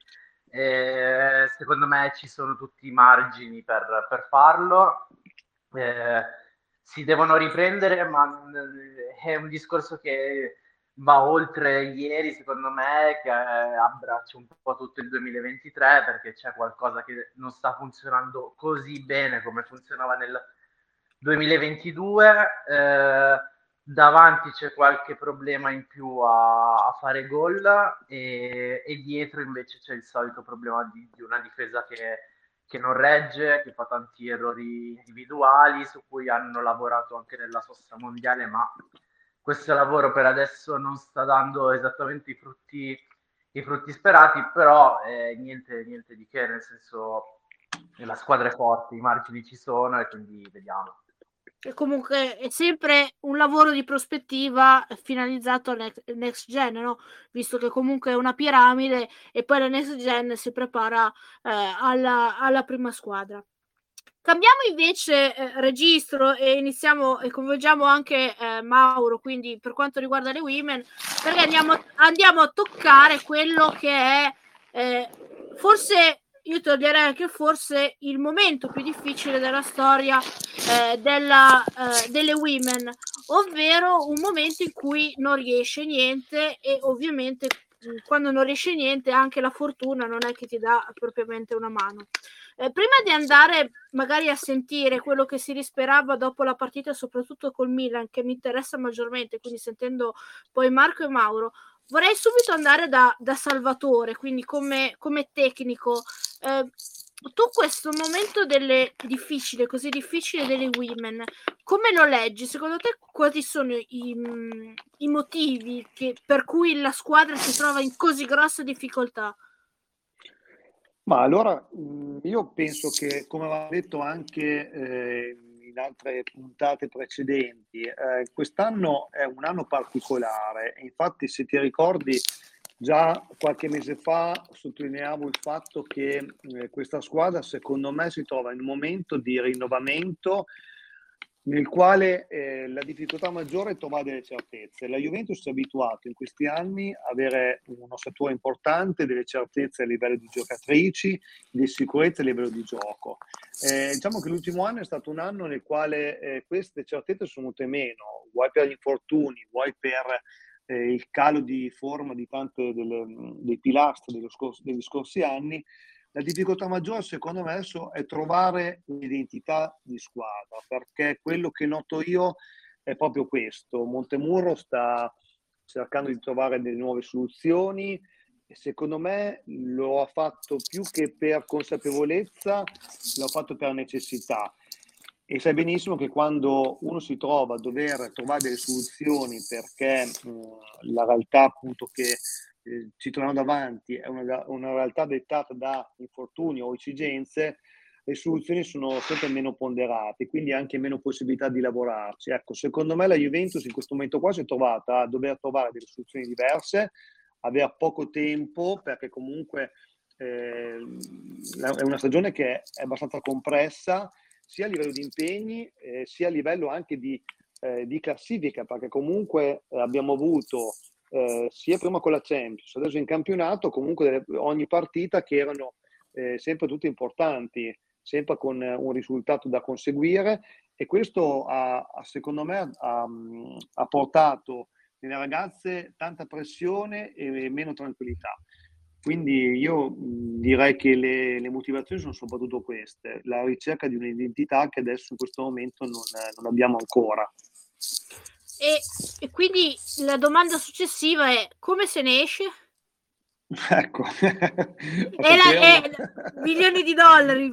E secondo me ci sono tutti i margini per, per farlo. Eh, si devono riprendere, ma è un discorso che va oltre ieri, secondo me, che abbraccia un po' tutto il 2023 perché c'è qualcosa che non sta funzionando così bene come funzionava nel 2022. Eh, davanti c'è qualche problema in più a, a fare gol e, e, dietro invece c'è il solito problema di, di una difesa che, che non regge, che fa tanti errori individuali su cui hanno lavorato anche nella sosta mondiale, ma questo lavoro per adesso non sta dando esattamente i frutti, i frutti sperati, però eh, niente, niente di che, nel senso la squadra è forte, i margini ci sono e quindi vediamo. E comunque è sempre un lavoro di prospettiva finalizzato al next, gen, no? visto che comunque è una piramide e poi la next gen si prepara eh, alla, alla prima squadra. Cambiamo invece eh, registro e iniziamo e coinvolgiamo anche eh, Mauro, quindi per quanto riguarda le women, perché andiamo, andiamo a toccare quello che è eh, forse io toglierei anche forse il momento più difficile della storia eh, della, eh, delle women, ovvero un momento in cui non riesce niente e ovviamente quando non riesce niente anche la fortuna non è che ti dà propriamente una mano. Eh, prima di andare magari a sentire quello che si risperava dopo la partita, soprattutto col Milan, che mi interessa maggiormente, quindi sentendo poi Marco e Mauro, vorrei subito andare da, da Salvatore, quindi come, come tecnico. Eh, tu questo momento delle difficile, così difficile delle women, come lo leggi? Secondo te quali sono i, i motivi che, per cui la squadra si trova in così grossa difficoltà? Ma allora mm, io penso che, come aveva detto anche eh, in altre puntate precedenti, eh, quest'anno è un anno particolare. Infatti, se ti ricordi, già qualche mese fa sottolineavo il fatto che eh, questa squadra, secondo me, si trova in un momento di rinnovamento nel quale eh, la difficoltà maggiore è trovare delle certezze. La Juventus è abituata in questi anni a avere un'ossatura importante, delle certezze a livello di giocatrici, di sicurezza a livello di gioco. Eh, diciamo che l'ultimo anno è stato un anno nel quale eh, queste certezze sono venute meno, vuoi per gli infortuni, vuoi per eh, il calo di forma di delle, dei pilastri degli scorsi anni, la difficoltà maggiore, secondo me, adesso è trovare un'identità di squadra, perché quello che noto io è proprio questo. Montemurro sta cercando di trovare delle nuove soluzioni e secondo me lo ha fatto più che per consapevolezza, l'ha fatto per necessità. E sai benissimo che quando uno si trova a dover trovare delle soluzioni perché mh, la realtà appunto che eh, ci troviamo davanti è una, una realtà dettata da infortuni o esigenze, le soluzioni sono sempre meno ponderate, quindi anche meno possibilità di lavorarci. Ecco, secondo me la Juventus in questo momento qua si è trovata a dover trovare delle soluzioni diverse, avere poco tempo, perché comunque eh, è una stagione che è abbastanza compressa, sia a livello di impegni, eh, sia a livello anche di, eh, di classifica, perché comunque abbiamo avuto eh, sia prima con la Champions, adesso in campionato, comunque ogni partita che erano eh, sempre tutte importanti sempre con un risultato da conseguire e questo ha, secondo me ha, ha portato nelle ragazze tanta pressione e meno tranquillità. Quindi io direi che le, le, motivazioni sono soprattutto queste, la ricerca di un'identità che adesso in questo momento non, non abbiamo ancora. E, e, quindi la domanda successiva è come se ne esce? Ecco, la, è milioni di dollari.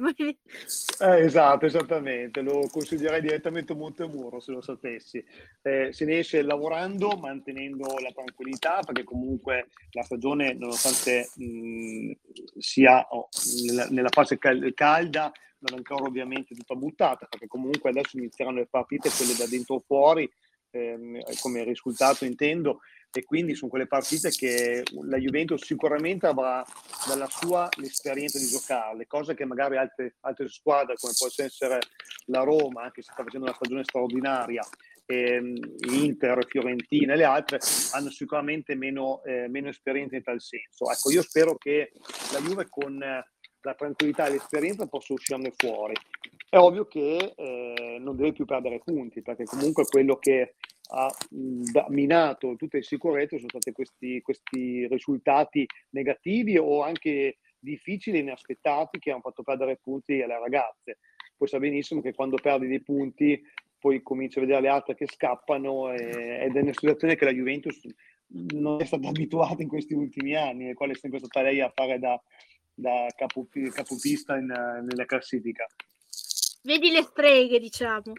Eh, esatto, esattamente, lo consiglierei direttamente a Montemuro se lo sapessi. Eh, se ne esce lavorando, mantenendo la tranquillità, perché comunque la stagione, nonostante mh, sia oh, nella, nella, fase cal- calda, non è ancora ovviamente tutta buttata, perché comunque adesso inizieranno le partite, quelle da dentro fuori, ehm, come risultato intendo, e quindi sono quelle partite che la Juventus sicuramente avrà dalla sua l'esperienza di giocarle, cose che magari altre, altre squadre come può essere la Roma, anche se sta facendo una stagione straordinaria, ehm, Inter, Fiorentina e le altre hanno sicuramente meno, eh, meno, esperienza in tal senso. Ecco, io spero che la Juve con la tranquillità e l'esperienza possa uscirne fuori. È ovvio che eh, non deve più perdere punti, perché comunque quello che ha minato tutte le sicurezze sono stati questi, questi risultati negativi o anche difficili, inaspettati, che hanno fatto perdere punti alle ragazze. Poi sa benissimo che quando perdi dei punti poi cominci a vedere le altre che scappano e, ed è una situazione che la Juventus non è stata abituata in questi ultimi anni, e quale è sempre stata lei a fare da, da capopista in, nella classifica. Vedi le streghe, diciamo.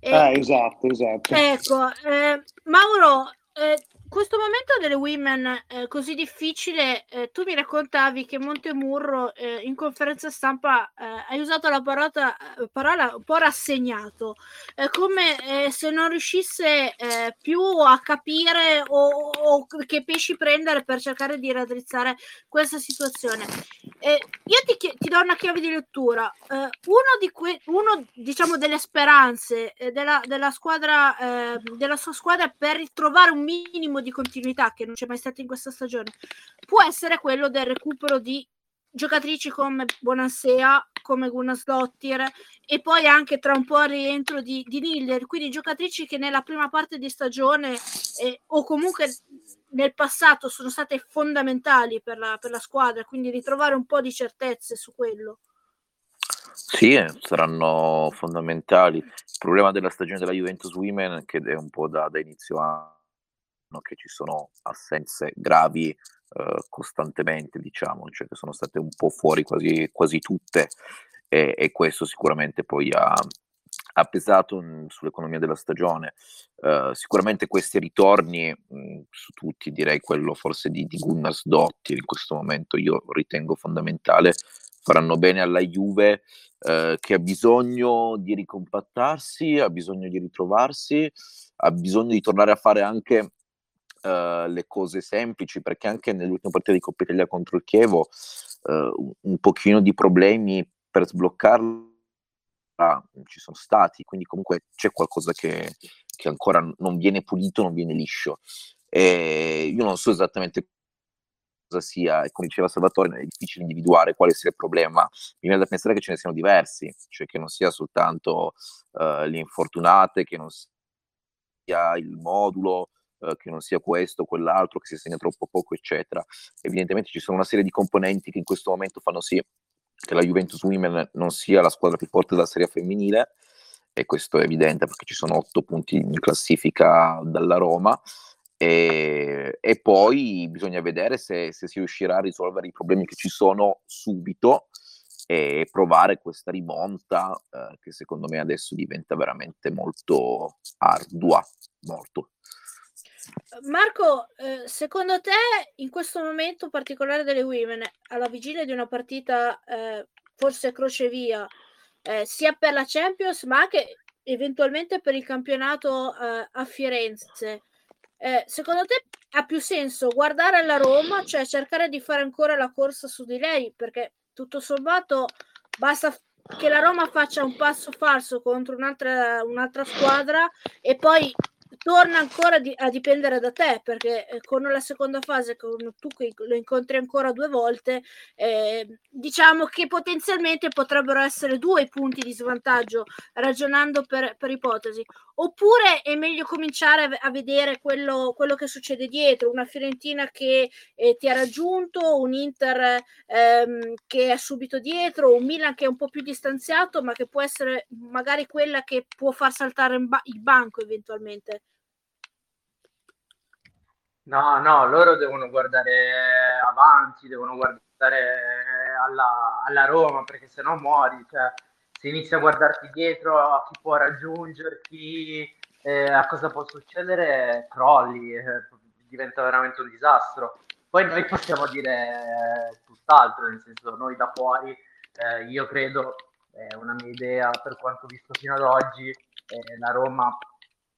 Eh, eh, esatto, esatto. Ecco, eh, Mauro, eh, questo momento delle women eh, così difficile, eh, tu mi raccontavi che Montemurro eh, in conferenza stampa eh, hai usato la parola, eh, parola, un po' rassegnato, eh, come se non riuscisse più a capire o, o, che pesci prendere per cercare di raddrizzare questa situazione. io ti, ti, do una chiave di lettura. uno, di que- uno diciamo delle speranze della, della, squadra, della sua squadra per ritrovare un minimo di continuità che non c'è mai stato in questa stagione può essere quello del recupero di giocatrici come Bonansea, come Gunnarsdottir e poi anche tra un po' il rientro di, di Niller, quindi giocatrici che nella prima parte di stagione eh, o comunque nel passato sono state fondamentali per la, per la squadra, quindi ritrovare un po' di certezze su quello. Sì, eh, saranno fondamentali. Il problema della stagione della Juventus Women, che è un po' da, da inizio anno, che ci sono assenze gravi eh, costantemente, diciamo, cioè che sono state un po' fuori quasi, quasi tutte e, e, questo sicuramente poi ha, ha pesato mh, sull'economia della stagione. Uh, sicuramente questi ritorni mh, su tutti, direi quello forse di, di Gunnars Dotti in questo momento io ritengo fondamentale, faranno bene alla Juve uh, che ha bisogno di ricompattarsi, ha bisogno di ritrovarsi, ha bisogno di tornare a fare anche uh, le cose semplici, perché anche nell'ultima partita di Coppa Italia contro il Chievo uh, un pochino di problemi per sbloccarla ci sono stati, quindi comunque c'è qualcosa che, che ancora non viene pulito, non viene liscio. E io non so esattamente cosa sia, e come diceva Salvatore, è difficile individuare quale sia il problema. Mi viene da pensare che ce ne siano diversi, cioè che non sia soltanto uh, le infortunate, che non sia il modulo, eh, che non sia questo o quell'altro, che si segna troppo poco, eccetera. Evidentemente ci sono una serie di componenti che in questo momento fanno sì che la Juventus Women non sia la squadra più forte della serie femminile e questo è evidente perché ci sono otto punti in classifica dalla Roma. E, e poi bisogna vedere se, se, si riuscirà a risolvere i problemi che ci sono subito e provare questa rimonta eh, che secondo me adesso diventa veramente molto ardua, molto. Marco, eh, secondo te in questo momento particolare delle Women, alla vigilia di una partita eh, forse crocevia, eh, sia per la Champions ma anche eventualmente per il campionato eh, a Firenze, eh, secondo te ha più senso guardare la Roma, cioè cercare di fare ancora la corsa su di lei? Perché tutto sommato basta che la Roma faccia un passo falso contro un'altra, un'altra squadra e poi torna ancora di, a dipendere da te perché eh, con la seconda fase con tu lo incontri ancora due volte eh, diciamo che potenzialmente potrebbero essere due punti di svantaggio ragionando per, per ipotesi oppure è meglio cominciare a vedere quello, quello che succede dietro una Fiorentina che eh, ti ha raggiunto un Inter ehm, che è subito dietro un Milan che è un po' più distanziato ma che può essere magari quella che può far saltare ba- il banco eventualmente No, no, loro devono guardare avanti, devono guardare alla, alla Roma, perché se no muori. Cioè, se inizi a guardarti dietro a chi può raggiungerti, eh, a cosa può succedere, crolli, eh, diventa veramente un disastro. Poi noi possiamo dire tutt'altro, nel senso, noi da fuori, eh, io credo, è una mia idea per quanto visto fino ad oggi, eh, la Roma,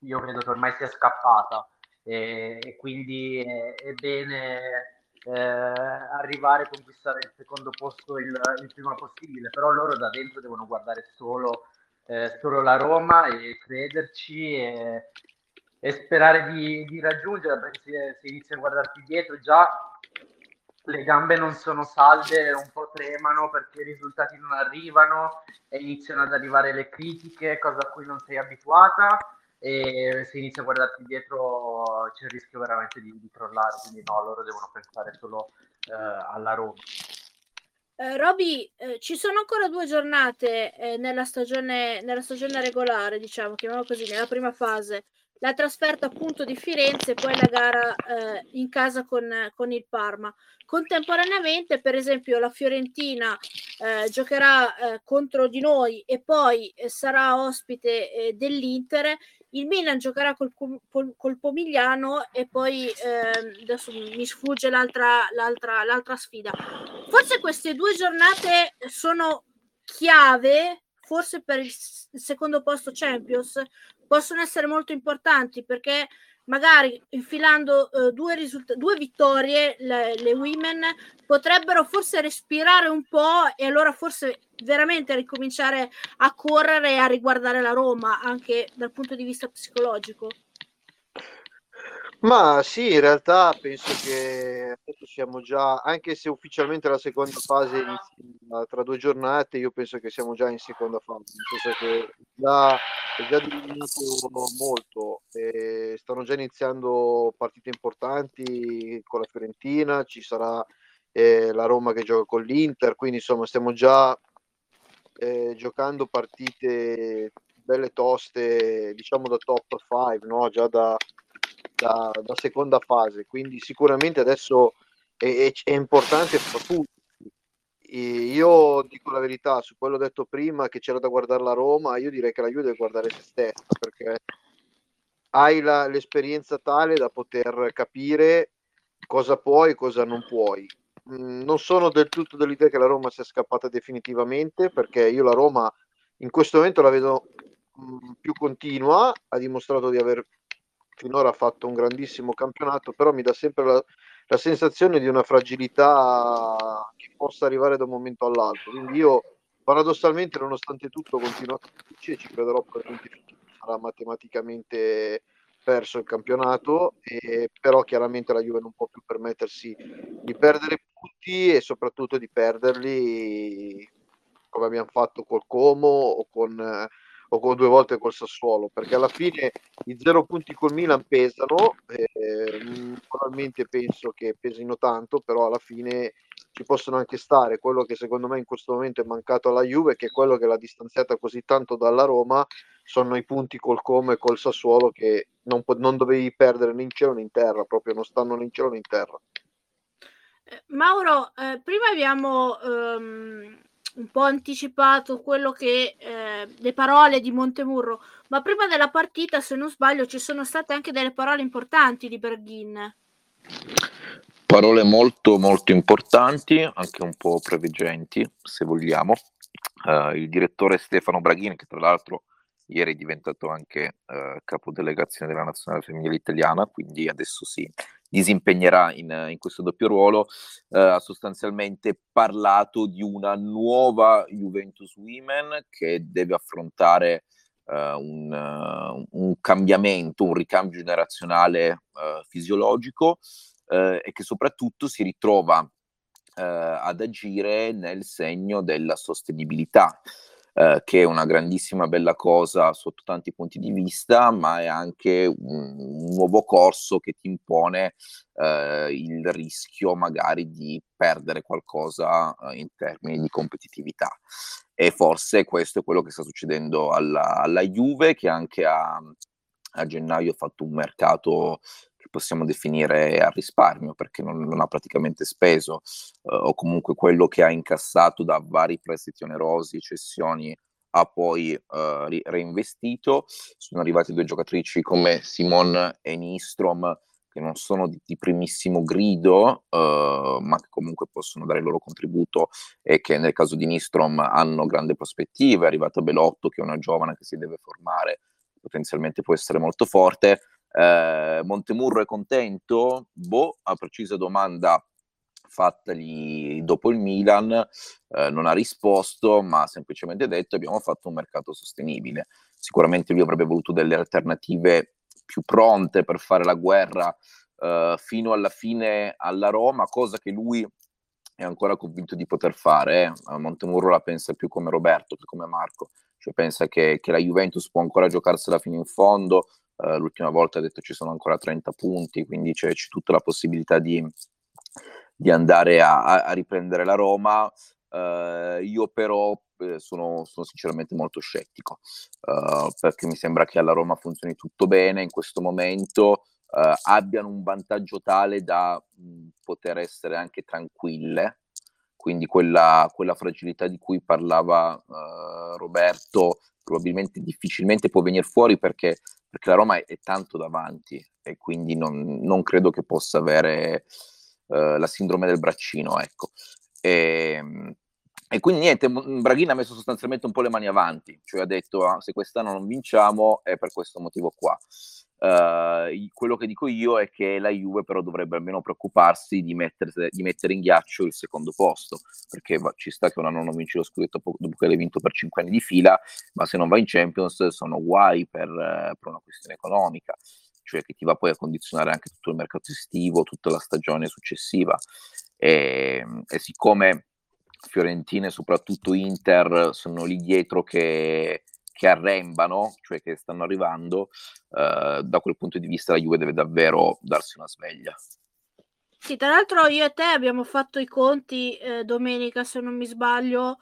io credo che ormai sia scappata e, e quindi è, è bene eh, arrivare a conquistare il secondo posto il, il, prima possibile, però loro da dentro devono guardare solo, eh, solo la Roma e crederci e, e sperare di, di raggiungere, perché se, se inizi a guardarti dietro già le gambe non sono salde, un po' tremano perché i risultati non arrivano e iniziano ad arrivare le critiche, cosa a cui non sei abituata e se inizi a guardarti dietro c'è il rischio veramente di, di crollare, quindi no, loro devono pensare solo eh, alla Roma. Eh, Roby, eh, ci sono ancora due giornate eh, nella, stagione, nella stagione regolare, diciamo, chiamiamola così, nella prima fase. La trasferta appunto di Firenze e poi la gara eh, in casa con, con, il Parma. Contemporaneamente, per esempio, la Fiorentina eh, giocherà eh, contro di noi e poi sarà ospite dell'Inter il Milan giocherà col, col, col Pomigliano e poi eh, adesso mi sfugge l'altra, l'altra, l'altra sfida. Forse queste due giornate sono chiave, forse per il secondo posto Champions, possono essere molto importanti perché magari infilando uh, due, risult- due vittorie le, le, women potrebbero forse respirare un po' e allora forse veramente ricominciare a correre e a riguardare la Roma anche dal punto di vista psicologico. Ma sì, in realtà penso che adesso siamo già, anche se ufficialmente la seconda fase inizia tra due giornate, io penso che siamo già in seconda fase, nel senso che già, è già diminuito molto, stanno già iniziando partite importanti con la Fiorentina, ci sarà eh, la Roma che gioca con l'Inter, quindi insomma stiamo già eh, giocando partite belle toste, diciamo da top 5, no? già da da, da seconda fase, quindi sicuramente adesso è, è importante per tutti. Io dico la verità, su quello detto prima che c'era da guardare la Roma, io direi che la Juve deve guardare se stessa perché hai la, l'esperienza tale da poter capire cosa puoi e cosa non puoi. Mm, non sono del tutto dell'idea che la Roma sia scappata definitivamente perché io la Roma in questo momento la vedo mm, più continua, ha dimostrato di aver finora ha fatto un grandissimo campionato, però mi dà sempre la, la sensazione di una fragilità che possa arrivare da un momento all'altro. Quindi io paradossalmente, nonostante tutto, continuo a dire ci crederò probabilmente sarà matematicamente perso il campionato, e, però chiaramente la Juve non può più permettersi di perdere punti e soprattutto di perderli come abbiamo fatto col Como o con o con due volte col Sassuolo, perché alla fine i zero punti col Milan pesano, eh, probabilmente penso che pesino tanto, però alla fine ci possono anche stare. Quello che secondo me in questo momento è mancato alla Juve, che è quello che l'ha distanziata così tanto dalla Roma, sono i punti col Como e col Sassuolo che non, non dovevi perdere né in cielo né in terra, proprio non stanno né in cielo né in terra. Eh, Mauro, eh, prima abbiamo um, un po' anticipato quello che eh, le parole di Montemurro, ma prima della partita, se non sbaglio, ci sono state anche delle parole importanti di Berghin. Parole molto molto importanti, anche un po' preveggenti, se vogliamo. Uh, il direttore Stefano Braghini, che tra l'altro ieri è diventato anche uh, capodelegazione della nazionale femminile italiana, quindi adesso si disimpegnerà in, in questo doppio ruolo, uh, ha sostanzialmente parlato di una nuova Juventus Women che deve affrontare un, un, cambiamento, un ricambio generazionale fisiologico eh, e che soprattutto si ritrova eh, ad agire nel segno della sostenibilità. Eh, che è una grandissima bella cosa sotto tanti punti di vista, ma è anche un, un nuovo corso che ti impone eh, il rischio magari di perdere qualcosa eh, in termini di competitività. E forse questo è quello che sta succedendo alla, alla Juve, che anche a, a gennaio ha fatto un mercato possiamo definire a risparmio perché non, non ha praticamente speso eh, o comunque quello che ha incassato da vari prestiti onerosi, cessioni ha poi uh, ri- reinvestito. Sono arrivate due giocatrici come Simon e Nistrom che non sono di, di primissimo grido, uh, ma che comunque possono dare il loro contributo e che nel caso di Nistrom hanno grande prospettive. È arrivata Belotto, che è una giovane che si deve formare, potenzialmente può essere molto forte. Eh, Montemurro è contento? Boh, a precisa domanda fattagli dopo il Milan, eh, non ha risposto, ma ha semplicemente detto abbiamo fatto un mercato sostenibile. Sicuramente lui avrebbe voluto delle alternative più pronte per fare la guerra eh, fino alla fine alla Roma, cosa che lui è ancora convinto di poter fare. Eh. Montemurro la pensa più come Roberto che come Marco, cioè pensa che, che la Juventus può ancora giocarsela fino in fondo, Uh, l'ultima volta ha detto ci sono ancora 30 punti, quindi c'è, c'è tutta la possibilità di, di andare a, a, riprendere la Roma. Uh, io però eh, sono, sono, sinceramente molto scettico uh, perché mi sembra che alla Roma funzioni tutto bene in questo momento, abbiano un vantaggio tale da mh, poter essere anche tranquille. Quindi quella, quella fragilità di cui parlava Roberto probabilmente difficilmente può venire fuori perché perché la Roma è, è tanto davanti e quindi non, non credo che possa avere uh, la sindrome del braccino, ecco. E, ehm, e quindi niente, Braghini ha messo sostanzialmente un po' le mani avanti, cioè ha detto ah, se quest'anno non vinciamo è per questo motivo qua. Uh, quello che dico io è che la Juve però dovrebbe almeno preoccuparsi di mettere, di mettere in ghiaccio il secondo posto, perché va, ci sta che un anno non vince lo scudetto dopo che l'hai vinto per cinque anni di fila, ma se non va in Champions sono guai per, per una questione economica, cioè che ti va poi a condizionare anche tutto il mercato estivo, tutta la stagione successiva. E, e siccome Fiorentina e soprattutto Inter sono lì dietro che che arrembano, cioè che stanno arrivando, eh, da quel punto di vista la Juve deve davvero darsi una sveglia. Sì, tra l'altro io e te abbiamo fatto i conti eh, domenica, se non mi sbaglio,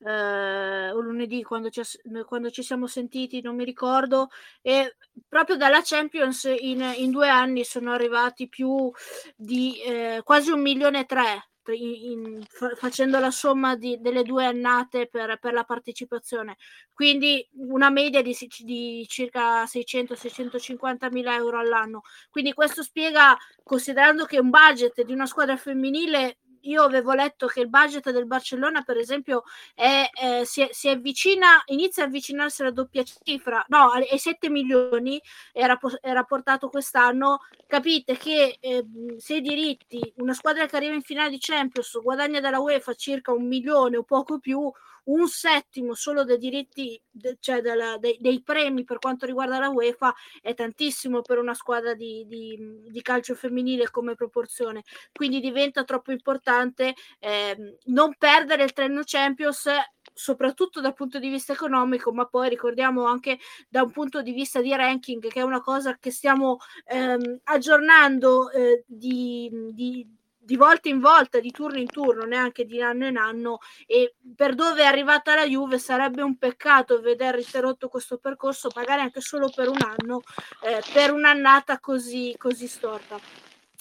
eh, o lunedì quando ci, quando ci, siamo sentiti, non mi ricordo, e proprio dalla Champions in, in due anni sono arrivati più di eh, quasi un milione e tre in, facendo la somma di, delle due annate per, per, la partecipazione, quindi una media di, di circa 600-650 mila euro all'anno. Quindi questo spiega, considerando che un budget di una squadra femminile io avevo letto che il budget del Barcellona, per esempio, è, eh, si, si, avvicina, inizia a avvicinarsi alla doppia cifra, no, ai 7 milioni era, era portato quest'anno. Capite che eh, se i diritti, una squadra che arriva in finale di Champions guadagna dalla UEFA circa un milione o poco più, un settimo solo dei diritti, de, cioè della, dei, dei, premi per quanto riguarda la UEFA è tantissimo per una squadra di, di, di calcio femminile come proporzione. Quindi diventa troppo importante eh, non perdere il treno Champions soprattutto dal punto di vista economico, ma poi ricordiamo anche da un punto di vista di ranking, che è una cosa che stiamo ehm, aggiornando eh, di, di di volta in volta, di turno in turno, neanche di anno in anno e per dove è arrivata la Juve sarebbe un peccato vedere interrotto questo percorso, magari anche solo per un anno, eh, per un'annata così, così storta.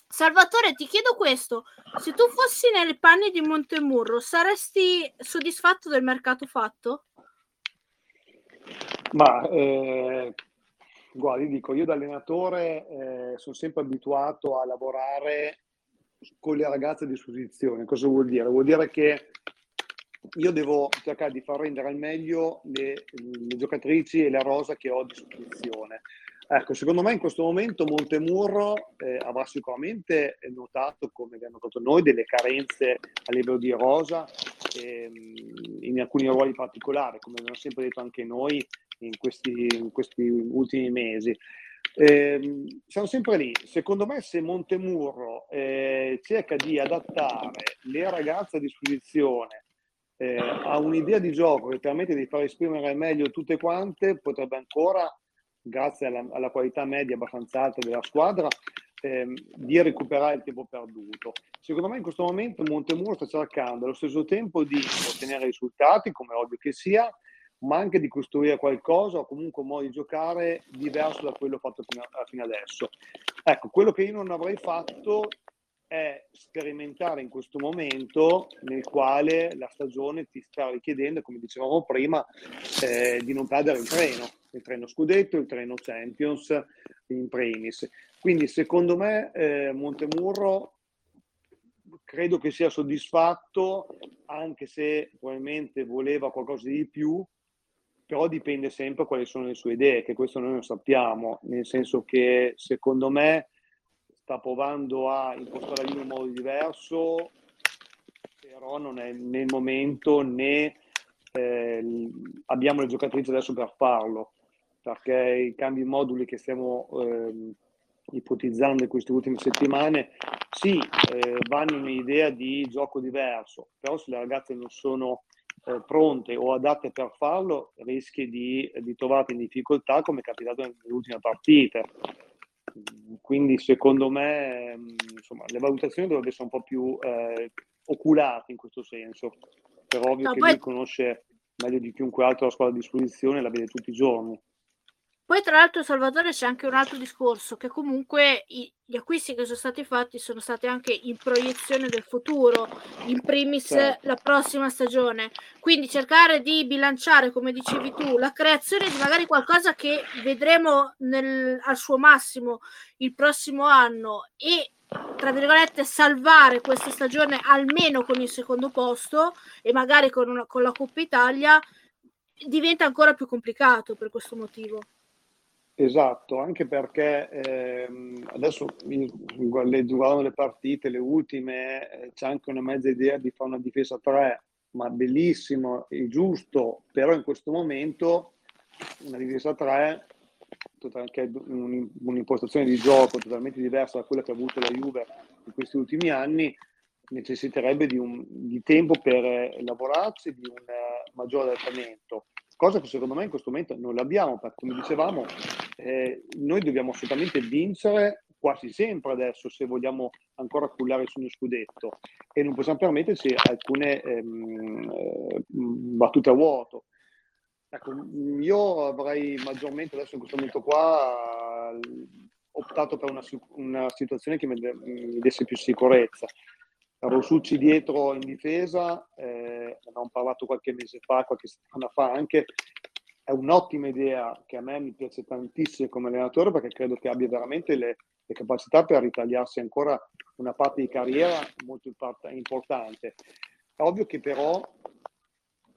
Salvatore, ti chiedo questo: se tu fossi nei panni di Montemurro, saresti soddisfatto del mercato fatto? Ma eh, guardi, dico, io da allenatore eh, sono sempre abituato a lavorare con le ragazze a disposizione. Cosa vuol dire? Vuol dire che io devo cercare di far rendere al meglio le, le giocatrici e la rosa che ho a disposizione. Ecco, secondo me in questo momento Montemurro eh, avrà sicuramente notato, come abbiamo notato noi, delle carenze a livello di rosa ehm, in alcuni ruoli particolari, come abbiamo sempre detto anche noi in questi, in questi ultimi mesi. Eh, siamo sempre lì. Secondo me, se Montemurro eh, cerca di adattare le ragazze a disposizione eh, a un'idea di gioco che permette di far esprimere meglio tutte quante, potrebbe ancora grazie alla, alla, qualità media abbastanza alta della squadra, ehm, di recuperare il tempo perduto. Secondo me in questo momento Montemuro sta cercando allo stesso tempo di ottenere risultati, come ovvio che sia, ma anche di costruire qualcosa o comunque un modo di giocare diverso da quello fatto fino, adesso. Ecco, quello che io non avrei fatto è sperimentare in questo momento nel quale la stagione ti sta richiedendo, come dicevamo prima, eh, di non perdere il treno, il treno scudetto, il treno Champions in primis. Quindi secondo me eh, Montemurro credo che sia soddisfatto, anche se probabilmente voleva qualcosa di più, però dipende sempre quali sono le sue idee, che questo noi non sappiamo, nel senso che secondo me sta provando a impostare la linea in modo diverso, però non è né il momento né eh, abbiamo le giocatrici adesso per farlo, perché i cambi moduli che stiamo eh, ipotizzando in queste ultime settimane, sì, eh, vanno in un'idea di gioco diverso, però se le ragazze non sono eh, pronte o adatte per farlo, rischi di, di trovarti in difficoltà come è capitato nelle ultime partite quindi secondo me insomma, le valutazioni dovrebbero essere un po' più eh, oculate in questo senso, per ovvio no, che poi... lui conosce meglio di chiunque altro la squadra a disposizione la vede tutti i giorni. Poi, tra l'altro, Salvatore, c'è anche un altro discorso: che comunque i, gli acquisti che sono stati fatti sono stati anche in proiezione del futuro, in primis certo. la prossima stagione. Quindi cercare di bilanciare, come dicevi tu, la creazione di magari qualcosa che vedremo nel, al suo massimo il prossimo anno e tra virgolette salvare questa stagione almeno con il secondo posto e magari con, una, con la Coppa Italia diventa ancora più complicato per questo motivo. Esatto, anche perché ehm, adesso guardando le partite, le ultime, eh, c'è anche una mezza idea di fare una difesa 3, ma bellissimo e giusto, però in questo momento una difesa 3, che un'impostazione di gioco totalmente diversa da quella che ha avuto la Juve in questi ultimi anni, necessiterebbe di, un, di tempo per lavorarci, di un uh, maggiore adattamento cosa che secondo me in questo momento non l'abbiamo, perché come dicevamo, eh, noi dobbiamo assolutamente vincere quasi sempre adesso se vogliamo ancora cullare su uno scudetto e non possiamo permetterci alcune ehm, eh, battute a vuoto. Ecco, io avrei maggiormente adesso in questo momento qua optato per una, una situazione che mi, mi desse più sicurezza. Rosucci dietro in difesa, eh, abbiamo parlato qualche mese fa, qualche settimana fa anche, è un'ottima idea che a me mi piace tantissimo come allenatore perché credo che abbia veramente le, le capacità per ritagliarsi ancora una parte di carriera molto importante. È ovvio che però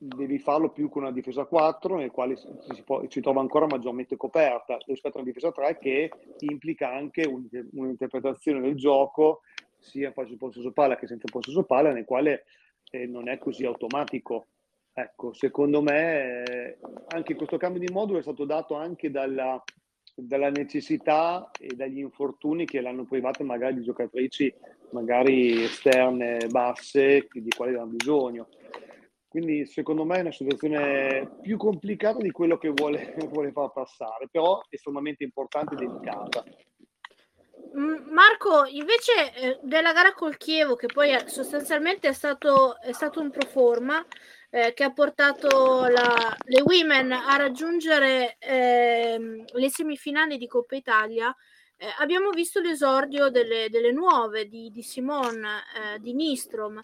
devi farlo più con una difesa 4 nel quale si, può, si trova ancora maggiormente coperta rispetto a una difesa 3 che implica anche un, un'interpretazione del gioco sia faccio possesso palla che senza possesso palla, nel quale eh, non è così automatico. Ecco, secondo me eh, anche questo cambio di modulo è stato dato anche dalla, dalla necessità e dagli infortuni che l'hanno privato magari di giocatrici magari esterne, basse, di quali avevano bisogno. Quindi secondo me è una situazione più complicata di quello che vuole, vuole far passare, però estremamente importante e delicata. Marco, invece eh, della gara col Chievo, che poi sostanzialmente è stato, è stato un pro forma, eh, che ha portato la, le women a raggiungere eh, le semifinali di Coppa Italia, eh, abbiamo visto l'esordio delle, delle nuove di, di Simone, eh, di Nistrom.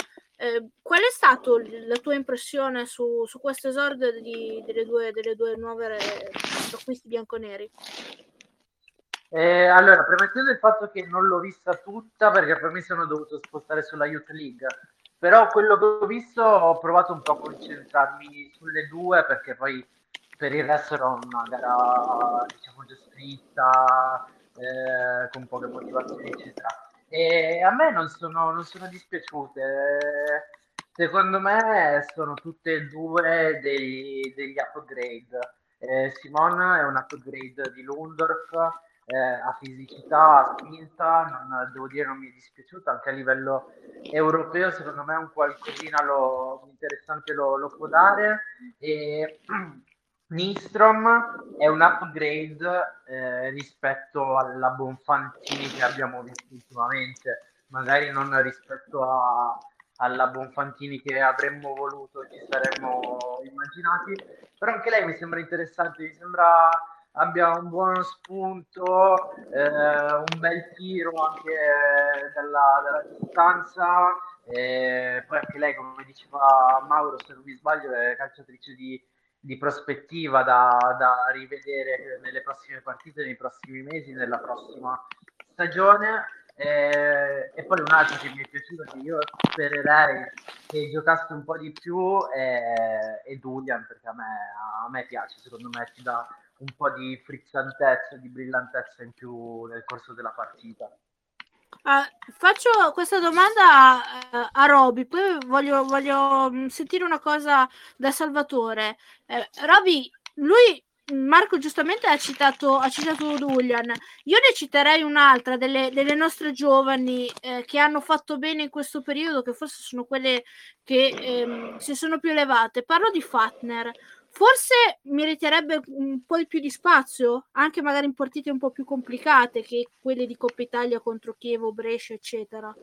Qual è stata la tua impressione su, su questo esordio di, delle, due, delle due nuove acquisti bianconeri? Eh, allora, premettendo il fatto che non l'ho vista tutta perché per me sono dovuto spostare sulla Youth League, però quello che ho visto ho provato un po' a concentrarmi sulle due perché poi per il resto era una gara diciamo già scritta eh, con poche motivazioni eccetera. E a me non sono, non sono dispiaciute. Secondo me sono tutte e due dei, degli upgrade. Eh, Simone è un upgrade di Lundorf eh, a fisicità, a spinta, non, devo dire non mi è dispiaciuto, anche a livello europeo secondo me un qualcosina lo, interessante lo, lo può dare. E Nistrom è un upgrade eh, rispetto alla Bonfantini che abbiamo visto ultimamente, magari non rispetto a, alla Bonfantini che avremmo voluto, ci saremmo immaginati, però anche lei mi sembra interessante, mi sembra abbia un buono spunto, eh, un bel tiro anche dalla, dalla distanza. Eh, poi anche lei, come diceva Mauro, se non mi sbaglio, è calciatrice di, di prospettiva da, da, rivedere nelle prossime partite, nei prossimi mesi, nella prossima stagione. Eh, e poi un'altra che mi è piaciuta, che io spererei che giocasse un po' di più, è, è Dulian, perché a me, a me piace, secondo me ci dà un po' di frizzantezza, di brillantezza in più nel corso della partita. Uh, faccio questa domanda uh, a Roby, poi voglio, voglio, mm, sentire una cosa da Salvatore. Eh, Roby, lui, Marco giustamente ha citato, ha citato Dulian, io ne citerei un'altra delle, delle nostre giovani eh, che hanno fatto bene in questo periodo, che forse sono quelle che ehm, si sono più elevate. Parlo di Fatner forse meriterebbe un po' di più di spazio, anche magari in partite un po' più complicate che quelle di Coppa Italia contro Chievo, Brescia, eccetera.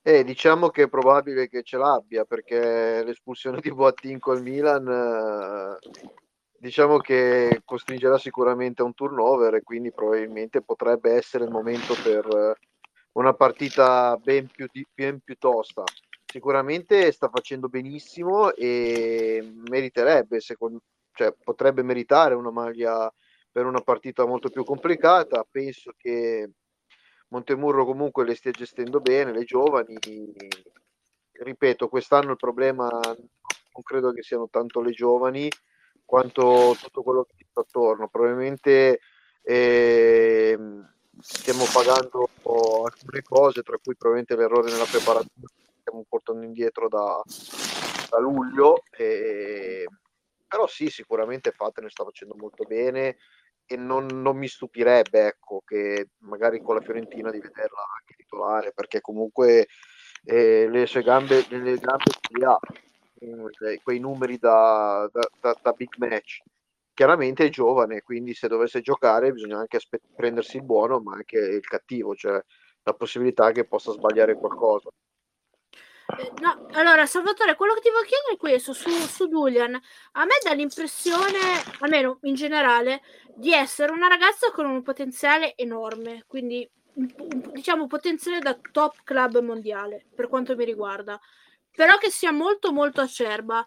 Eh, diciamo che è probabile che ce l'abbia perché l'espulsione di Boattin col Milan eh, diciamo che costringerà sicuramente a un turnover e quindi probabilmente potrebbe essere il momento per una partita ben più, ben più tosta sicuramente sta facendo benissimo e meriterebbe, secondo, cioè, potrebbe meritare una maglia per una partita molto più complicata. Penso che Montemurro comunque le stia gestendo bene, le giovani. Ripeto, quest'anno il problema non credo che siano tanto le giovani quanto tutto quello che sta attorno. Probabilmente eh, stiamo pagando alcune cose, tra cui probabilmente l'errore nella preparazione stiamo portando indietro da, da luglio. E, però sì, sicuramente Fate ne sta facendo molto bene e non, non, mi stupirebbe ecco, che magari con la Fiorentina di vederla anche titolare perché comunque eh, le sue gambe, le gambe ce ha eh, quei numeri da, da, da, da, big match chiaramente è giovane quindi se dovesse giocare bisogna anche aspe- prendersi il buono ma anche il cattivo cioè la possibilità che possa sbagliare qualcosa no, allora Salvatore, quello che ti voglio chiedere è questo su, su Julian. A me dà l'impressione, almeno in generale, di essere una ragazza con un potenziale enorme, quindi diciamo potenziale da top club mondiale per quanto mi riguarda, però che sia molto molto acerba,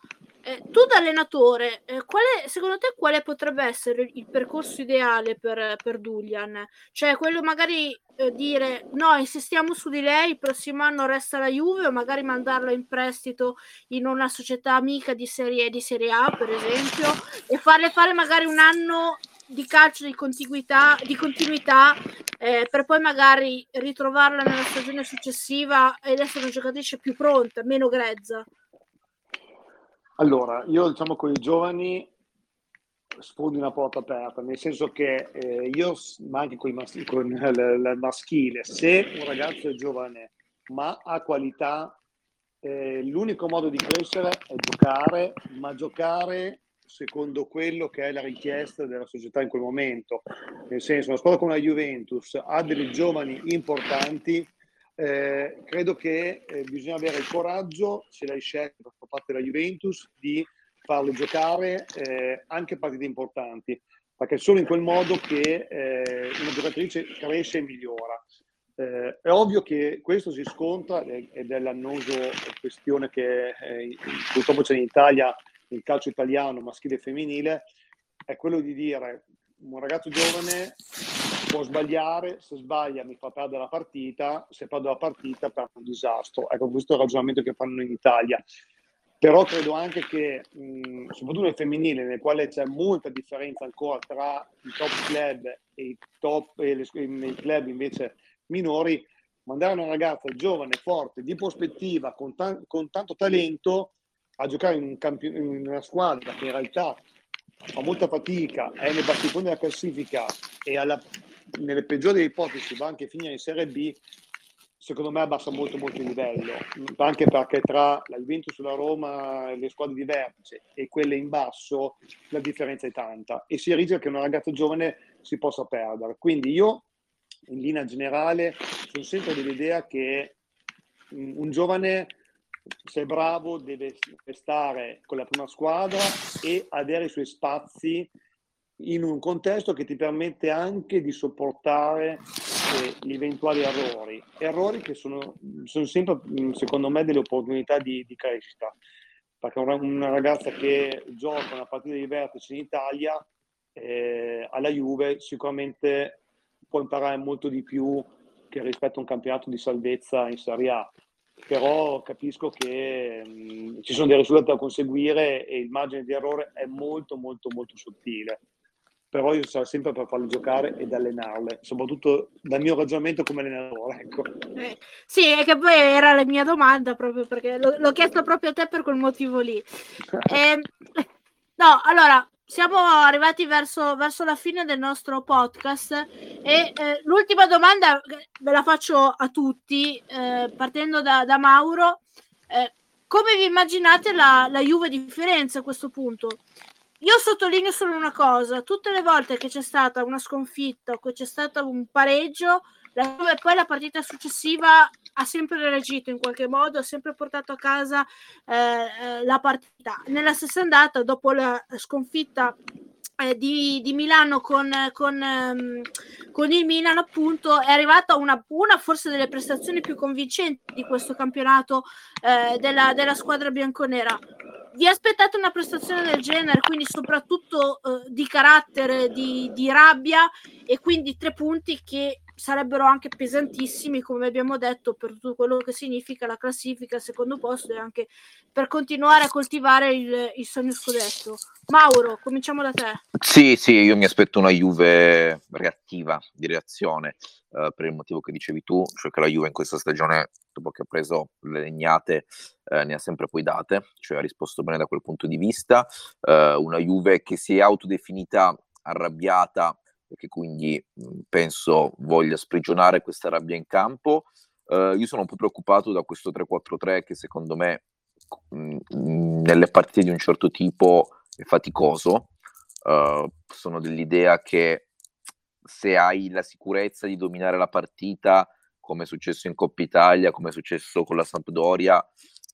eh, tu da allenatore, eh, quale, secondo te quale potrebbe essere il percorso ideale per, per Dulian? Cioè quello magari eh, dire no, insistiamo su di lei, il prossimo anno resta la Juve o magari mandarla in prestito in una società amica di serie, di serie A per esempio e farle fare magari un anno di calcio di continuità, di continuità eh, per poi magari ritrovarla nella stagione successiva ed essere una giocatrice più pronta, meno grezza. Allora, io diciamo con i giovani sfondi una porta aperta, nel senso che eh, io, ma anche con, mas- con il, maschile, se un ragazzo è giovane ma ha qualità, eh, l'unico modo di crescere è giocare, ma giocare secondo quello che è la richiesta della società in quel momento. Nel senso, una squadra come la Juventus ha dei giovani importanti, eh, credo che eh, bisogna avere il coraggio, se l'hai scelto da parte della Juventus, di farlo giocare eh, anche partite importanti, perché è solo in quel modo che eh, una giocatrice cresce e migliora. Eh, è ovvio che questo si scontra, ed è l'annoso questione che eh, purtroppo c'è in Italia, nel calcio italiano maschile e femminile, è quello di dire un ragazzo giovane può sbagliare, se sbaglia mi fa perdere la partita, se perdo la partita perdo un disastro. Ecco, questo è il ragionamento che fanno in Italia. Però credo anche che, mh, soprattutto nel femminile, nel quale c'è molta differenza ancora tra i top club e i top e le, nei club invece minori, mandare una ragazza giovane, forte, di prospettiva, con, ta- con tanto talento, a giocare in, un campi- in, una squadra che in realtà fa molta fatica, è nei battiponi della classifica e alla, nelle peggiori ipotesi va anche finire in Serie B, secondo me abbassa molto molto il livello, anche perché tra la Juventus, la Roma, le squadre di vertice e quelle in basso la differenza è tanta e si rischia che una ragazza giovane si possa perdere. Quindi io in linea generale sono sempre dell'idea che un giovane se è bravo deve stare con la prima squadra e avere i suoi spazi in un contesto che ti permette anche di sopportare eh, gli eventuali errori, errori che sono, sono, sempre secondo me delle opportunità di, di crescita, perché una, ragazza che gioca una partita di vertice in Italia eh, alla Juve sicuramente può imparare molto di più che rispetto a un campionato di salvezza in Serie A. Però capisco che mh, ci sono dei risultati da conseguire e il margine di errore è molto molto molto sottile però io sarò sempre per farle giocare ed allenarle, soprattutto dal mio ragionamento come allenatore. Ecco. Eh, sì, è che poi era la mia domanda proprio perché lo, l'ho chiesto proprio a te per quel motivo lì. Eh, no, allora, siamo arrivati verso, verso, la fine del nostro podcast e eh, l'ultima domanda ve la faccio a tutti, eh, partendo da, da Mauro. Eh, come vi immaginate la, la Juve di Firenze a questo punto? Io sottolineo solo una cosa, tutte le volte che c'è stata una sconfitta o che c'è stato un pareggio, la poi la partita successiva ha sempre reagito in qualche modo, ha sempre portato a casa eh, eh la partita. Nella stessa andata, dopo la sconfitta eh, di, di, Milano con, con, um, con, il Milan, appunto, è arrivata una, una, forse delle prestazioni più convincenti di questo campionato eh, della, della squadra bianconera vi aspettate una prestazione del genere, quindi soprattutto eh, di carattere, di, di, rabbia e quindi tre punti che sarebbero anche pesantissimi, come abbiamo detto, per tutto quello che significa la classifica al secondo posto e anche per continuare a coltivare il, il sogno scudetto. Mauro, cominciamo da te. Sì, sì, io mi aspetto una Juve reattiva, di reazione, eh, per il motivo che dicevi tu, cioè che la Juve in questa stagione, dopo che ha preso le legnate, eh, ne ha sempre poi date, cioè ha risposto bene da quel punto di vista. Eh, una Juve che si è autodefinita arrabbiata e che quindi mh, penso voglia sprigionare questa rabbia in campo. Uh, io sono un po' preoccupato da questo 3-4-3 che secondo me mh, nelle partite di un certo tipo è faticoso. Sono dell'idea che se hai la sicurezza di dominare la partita, come è successo in Coppa Italia, come è successo con la Sampdoria,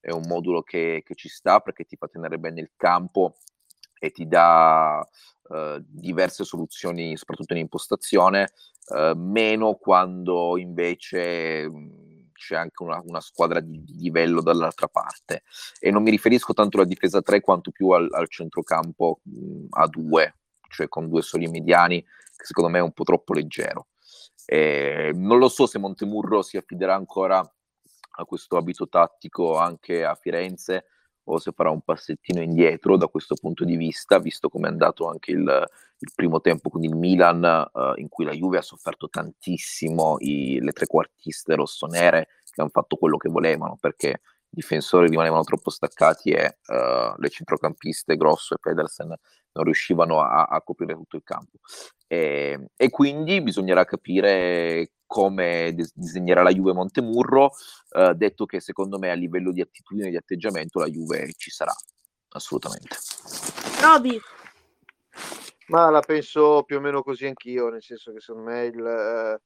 è un modulo che, che ci sta perché ti fa tenere bene il campo e ti dà uh, diverse soluzioni, soprattutto in impostazione, uh, meno quando invece mh, c'è anche una, una, squadra di, livello dall'altra parte. E non mi riferisco tanto alla difesa 3 quanto più al, al centrocampo mh, a 2, cioè con due soli mediani, che secondo me è un po' troppo leggero. E non lo so se Montemurro si affiderà ancora a questo abito tattico anche a Firenze o se farà un passettino indietro da questo punto di vista, visto come è andato anche il, il primo tempo con il Milan, uh, in cui la Juve ha sofferto tantissimo i, le trequartiste rossonere che hanno fatto quello che volevano, perché i difensori rimanevano troppo staccati e uh, le centrocampiste Grosso e Pedersen non riuscivano a, a coprire tutto il campo. E, e, quindi bisognerà capire come disegnerà la Juve Montemurro, eh, detto che secondo me a livello di attitudine e di atteggiamento la Juve ci sarà, assolutamente. Roby. Ma la penso più o meno così anch'io, nel senso che secondo me il, eh,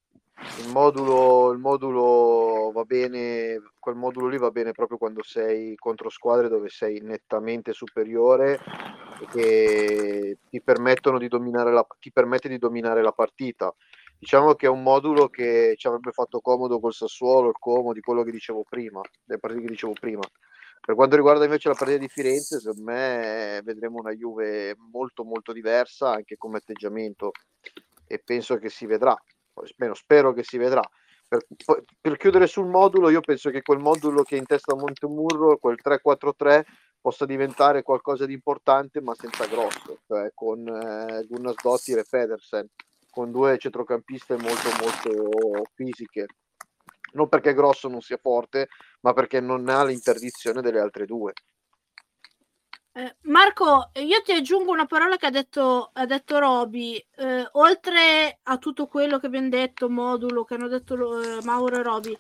il, modulo, il modulo va bene, quel modulo lì va bene proprio quando sei contro squadre dove sei nettamente superiore e che ti permettono di dominare la, ti permette di dominare la partita. Diciamo che è un modulo che ci avrebbe fatto comodo col Sassuolo, il Como, di quello che dicevo prima, le partite che dicevo prima. Per quanto riguarda invece la partita di Firenze, secondo me vedremo una Juve molto molto diversa anche come atteggiamento e penso che si vedrà, Spero, spero che si vedrà. Per, per, chiudere sul modulo, io penso che quel modulo che è in testa a Montemurro, quel 3-4-3, possa diventare qualcosa di importante ma senza grosso, cioè con eh, Gunnar Dottir e Pedersen, con due centrocampiste molto molto fisiche non perché Grosso non sia forte, ma perché non ha l'interdizione delle altre due. Eh, Marco, io ti aggiungo una parola che ha detto, ha detto Roby. Eh, oltre a tutto quello che abbiamo detto, modulo che hanno detto eh, Mauro e Roby,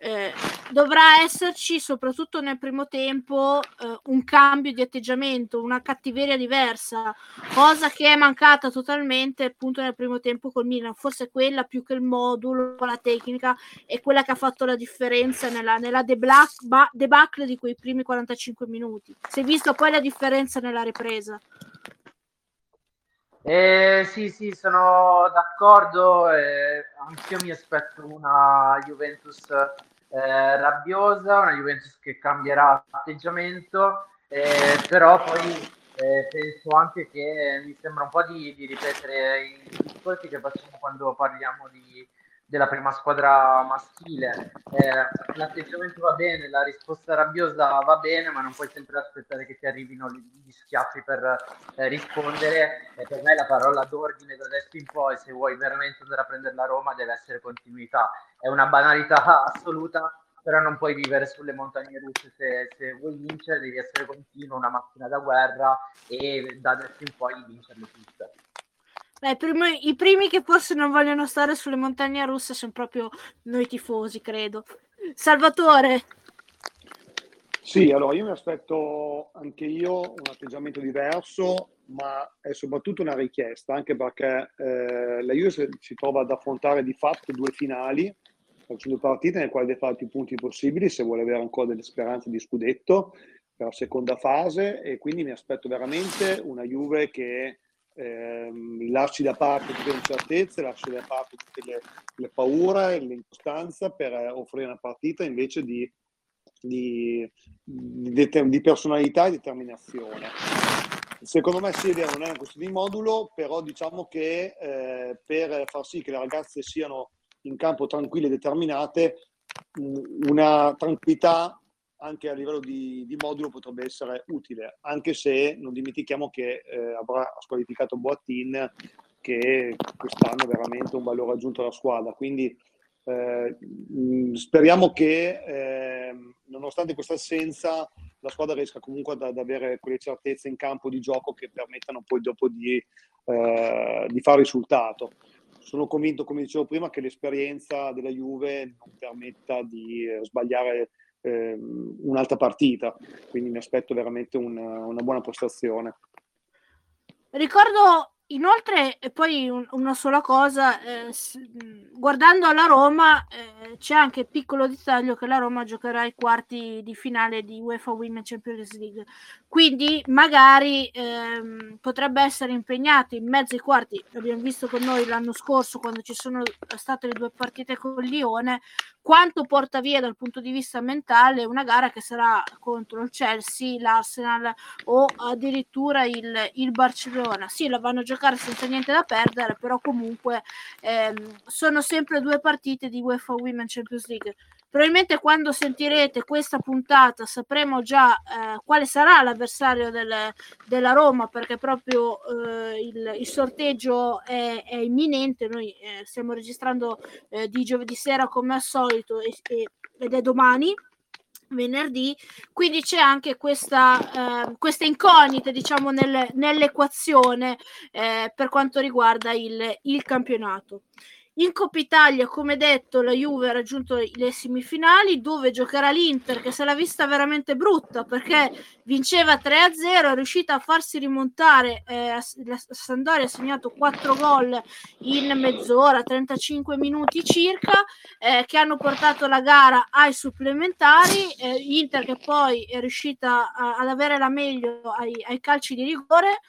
eh, dovrà esserci soprattutto nel primo tempo eh, un cambio di atteggiamento, una cattiveria diversa, cosa che è mancata totalmente appunto nel primo tempo col Milan, forse quella più che il modulo, la tecnica è quella che ha fatto la differenza nella, nella debacle di quei primi 45 minuti. Si è visto poi la differenza nella ripresa. Eh, sì, sì, sono d'accordo. Eh, anch'io mi aspetto una Juventus eh, rabbiosa, una Juventus che cambierà atteggiamento, eh, però poi eh, penso anche che mi sembra un po' di, di ripetere i discorsi che facciamo quando parliamo di della prima squadra maschile. Eh, l'atteggiamento va bene, la risposta rabbiosa va bene, ma non puoi sempre aspettare che ti arrivino gli schiaffi per eh, rispondere. E per me la parola d'ordine da adesso in poi, se vuoi veramente andare a prendere la Roma, deve essere continuità. È una banalità assoluta, però non puoi vivere sulle montagne russe. Se, se vuoi vincere, devi essere continuo, una macchina da guerra e da adesso in poi vincerle tutte. Beh, primi, I primi che forse non vogliono stare sulle montagne russe sono proprio noi tifosi, credo. Salvatore. Sì, allora io mi aspetto anche io un atteggiamento diverso, ma è soprattutto una richiesta, anche perché eh, la Juve si trova ad affrontare di fatto due finali, facendo partite nelle quali deve fare più punti possibili se vuole avere ancora delle speranze di scudetto per la seconda fase e quindi mi aspetto veramente una Juve che ehm, lasci da parte tutte le incertezze, lasci da parte tutte le, le paure, l'incostanza per eh, offrire una partita invece di, di, di, di personalità e determinazione. Secondo me sì, è vero, non è una questione di modulo, però diciamo che eh, per far sì che le ragazze siano in campo tranquille e determinate, una tranquillità anche a livello di, di, modulo potrebbe essere utile, anche se non dimentichiamo che eh, avrà squalificato Boattin che quest'anno è veramente un valore aggiunto alla squadra. Quindi eh, speriamo che eh, nonostante questa assenza la squadra riesca comunque ad, ad, avere quelle certezze in campo di gioco che permettano poi dopo di, eh, di fare risultato sono convinto, come dicevo prima, che l'esperienza della Juve non permetta di eh, sbagliare eh, un'altra partita, quindi mi aspetto veramente una, una buona prestazione. Ricordo Inoltre, poi un, una sola cosa, eh, guardando la Roma, eh, c'è anche il piccolo dettaglio che la Roma giocherà i quarti di finale di UEFA Women Champions League. Quindi magari ehm, potrebbe essere impegnato in mezzo ai quarti. L'abbiamo visto con noi l'anno scorso quando ci sono state le due partite con Lione. Quanto porta via dal punto di vista mentale una gara che sarà contro il Chelsea, l'Arsenal o addirittura il, il Barcellona? Sì, la vanno a giocare senza niente da perdere, però comunque ehm, sono sempre due partite di UEFA Women Champions League Probabilmente quando sentirete questa puntata sapremo già eh, quale sarà l'avversario del, della Roma perché proprio eh, il, il, sorteggio è, è imminente. Noi eh, stiamo registrando eh, di giovedì sera come al solito e, e, ed è domani venerdì, quindi c'è anche questa, eh, questa incognita diciamo nel, nell'equazione eh, per quanto riguarda il, il campionato. In Coppa Italia, come detto, la Juve ha raggiunto le semifinali dove giocherà l'Inter che se l'ha vista veramente brutta perché vinceva 3-0, è riuscita a farsi rimontare, eh, la Sandoria ha segnato 4 gol in mezz'ora, 35 minuti circa, eh, che hanno portato la gara ai supplementari, eh, Inter che poi è riuscita a, ad avere la meglio ai, ai calci di rigore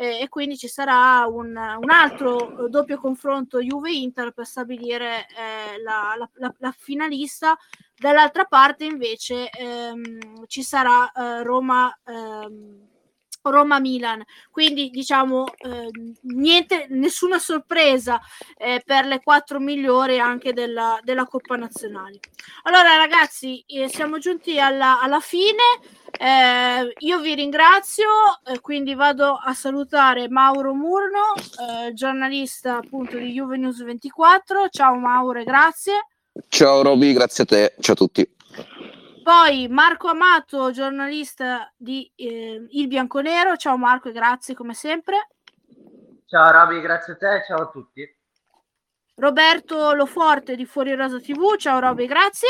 eh, e quindi ci sarà un, un, altro doppio confronto Juve-Inter per stabilire eh, la, la, la, la, finalista. Dall'altra parte invece ehm, ci sarà eh, Roma. Ehm, Roma-Milan, quindi diciamo eh, niente, nessuna sorpresa eh, per le quattro migliori anche della, della Coppa Nazionale. Allora ragazzi, eh, siamo giunti alla, alla fine, eh, io vi ringrazio, eh, quindi vado a salutare Mauro Murno, eh, giornalista appunto di Juve News 24, ciao Mauro e grazie. Ciao Roby, grazie a te, ciao a tutti. Poi Marco Amato, giornalista di eh, Il Bianconero. Ciao Marco e grazie come sempre. Ciao Roby, grazie a te, ciao a tutti. Roberto Loforte di Fuori Rosa TV. Ciao Roby, grazie.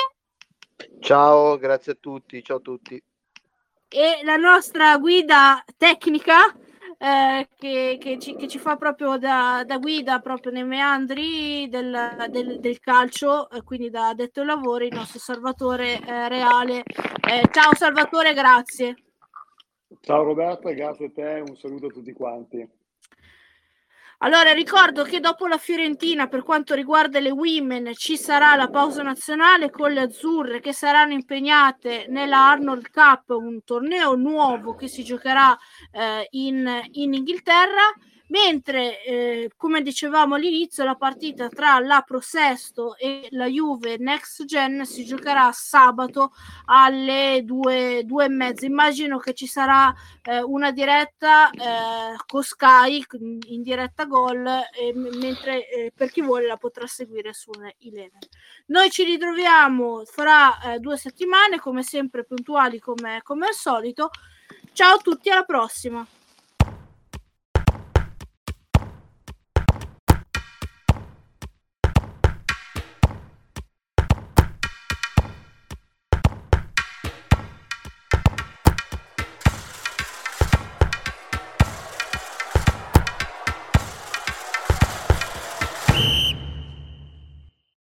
Ciao, grazie a tutti, ciao a tutti. E la nostra guida tecnica eh, che, che, ci, che, ci, fa proprio da, da, guida proprio nei meandri del, del, del calcio, eh, quindi da detto ai lavori, il nostro Salvatore eh, Reale. Eh, ciao Salvatore, grazie. Ciao Roberto, grazie a te, un saluto a tutti quanti. Allora, ricordo che dopo la Fiorentina, per quanto riguarda le women, ci sarà la pausa nazionale con le azzurre che saranno impegnate nella Arnold Cup, un torneo nuovo che si giocherà eh, in, in Inghilterra mentre eh, come dicevamo all'inizio la partita tra la Prosesto e la Juve Next Gen si giocherà sabato alle due, due e mezza. Immagino che ci sarà eh, una diretta eh, con Sky in diretta gol mentre eh, per chi vuole la potrà seguire su Eleven. Noi ci ritroviamo fra eh, due settimane come sempre puntuali come, come al solito. Ciao a tutti alla prossima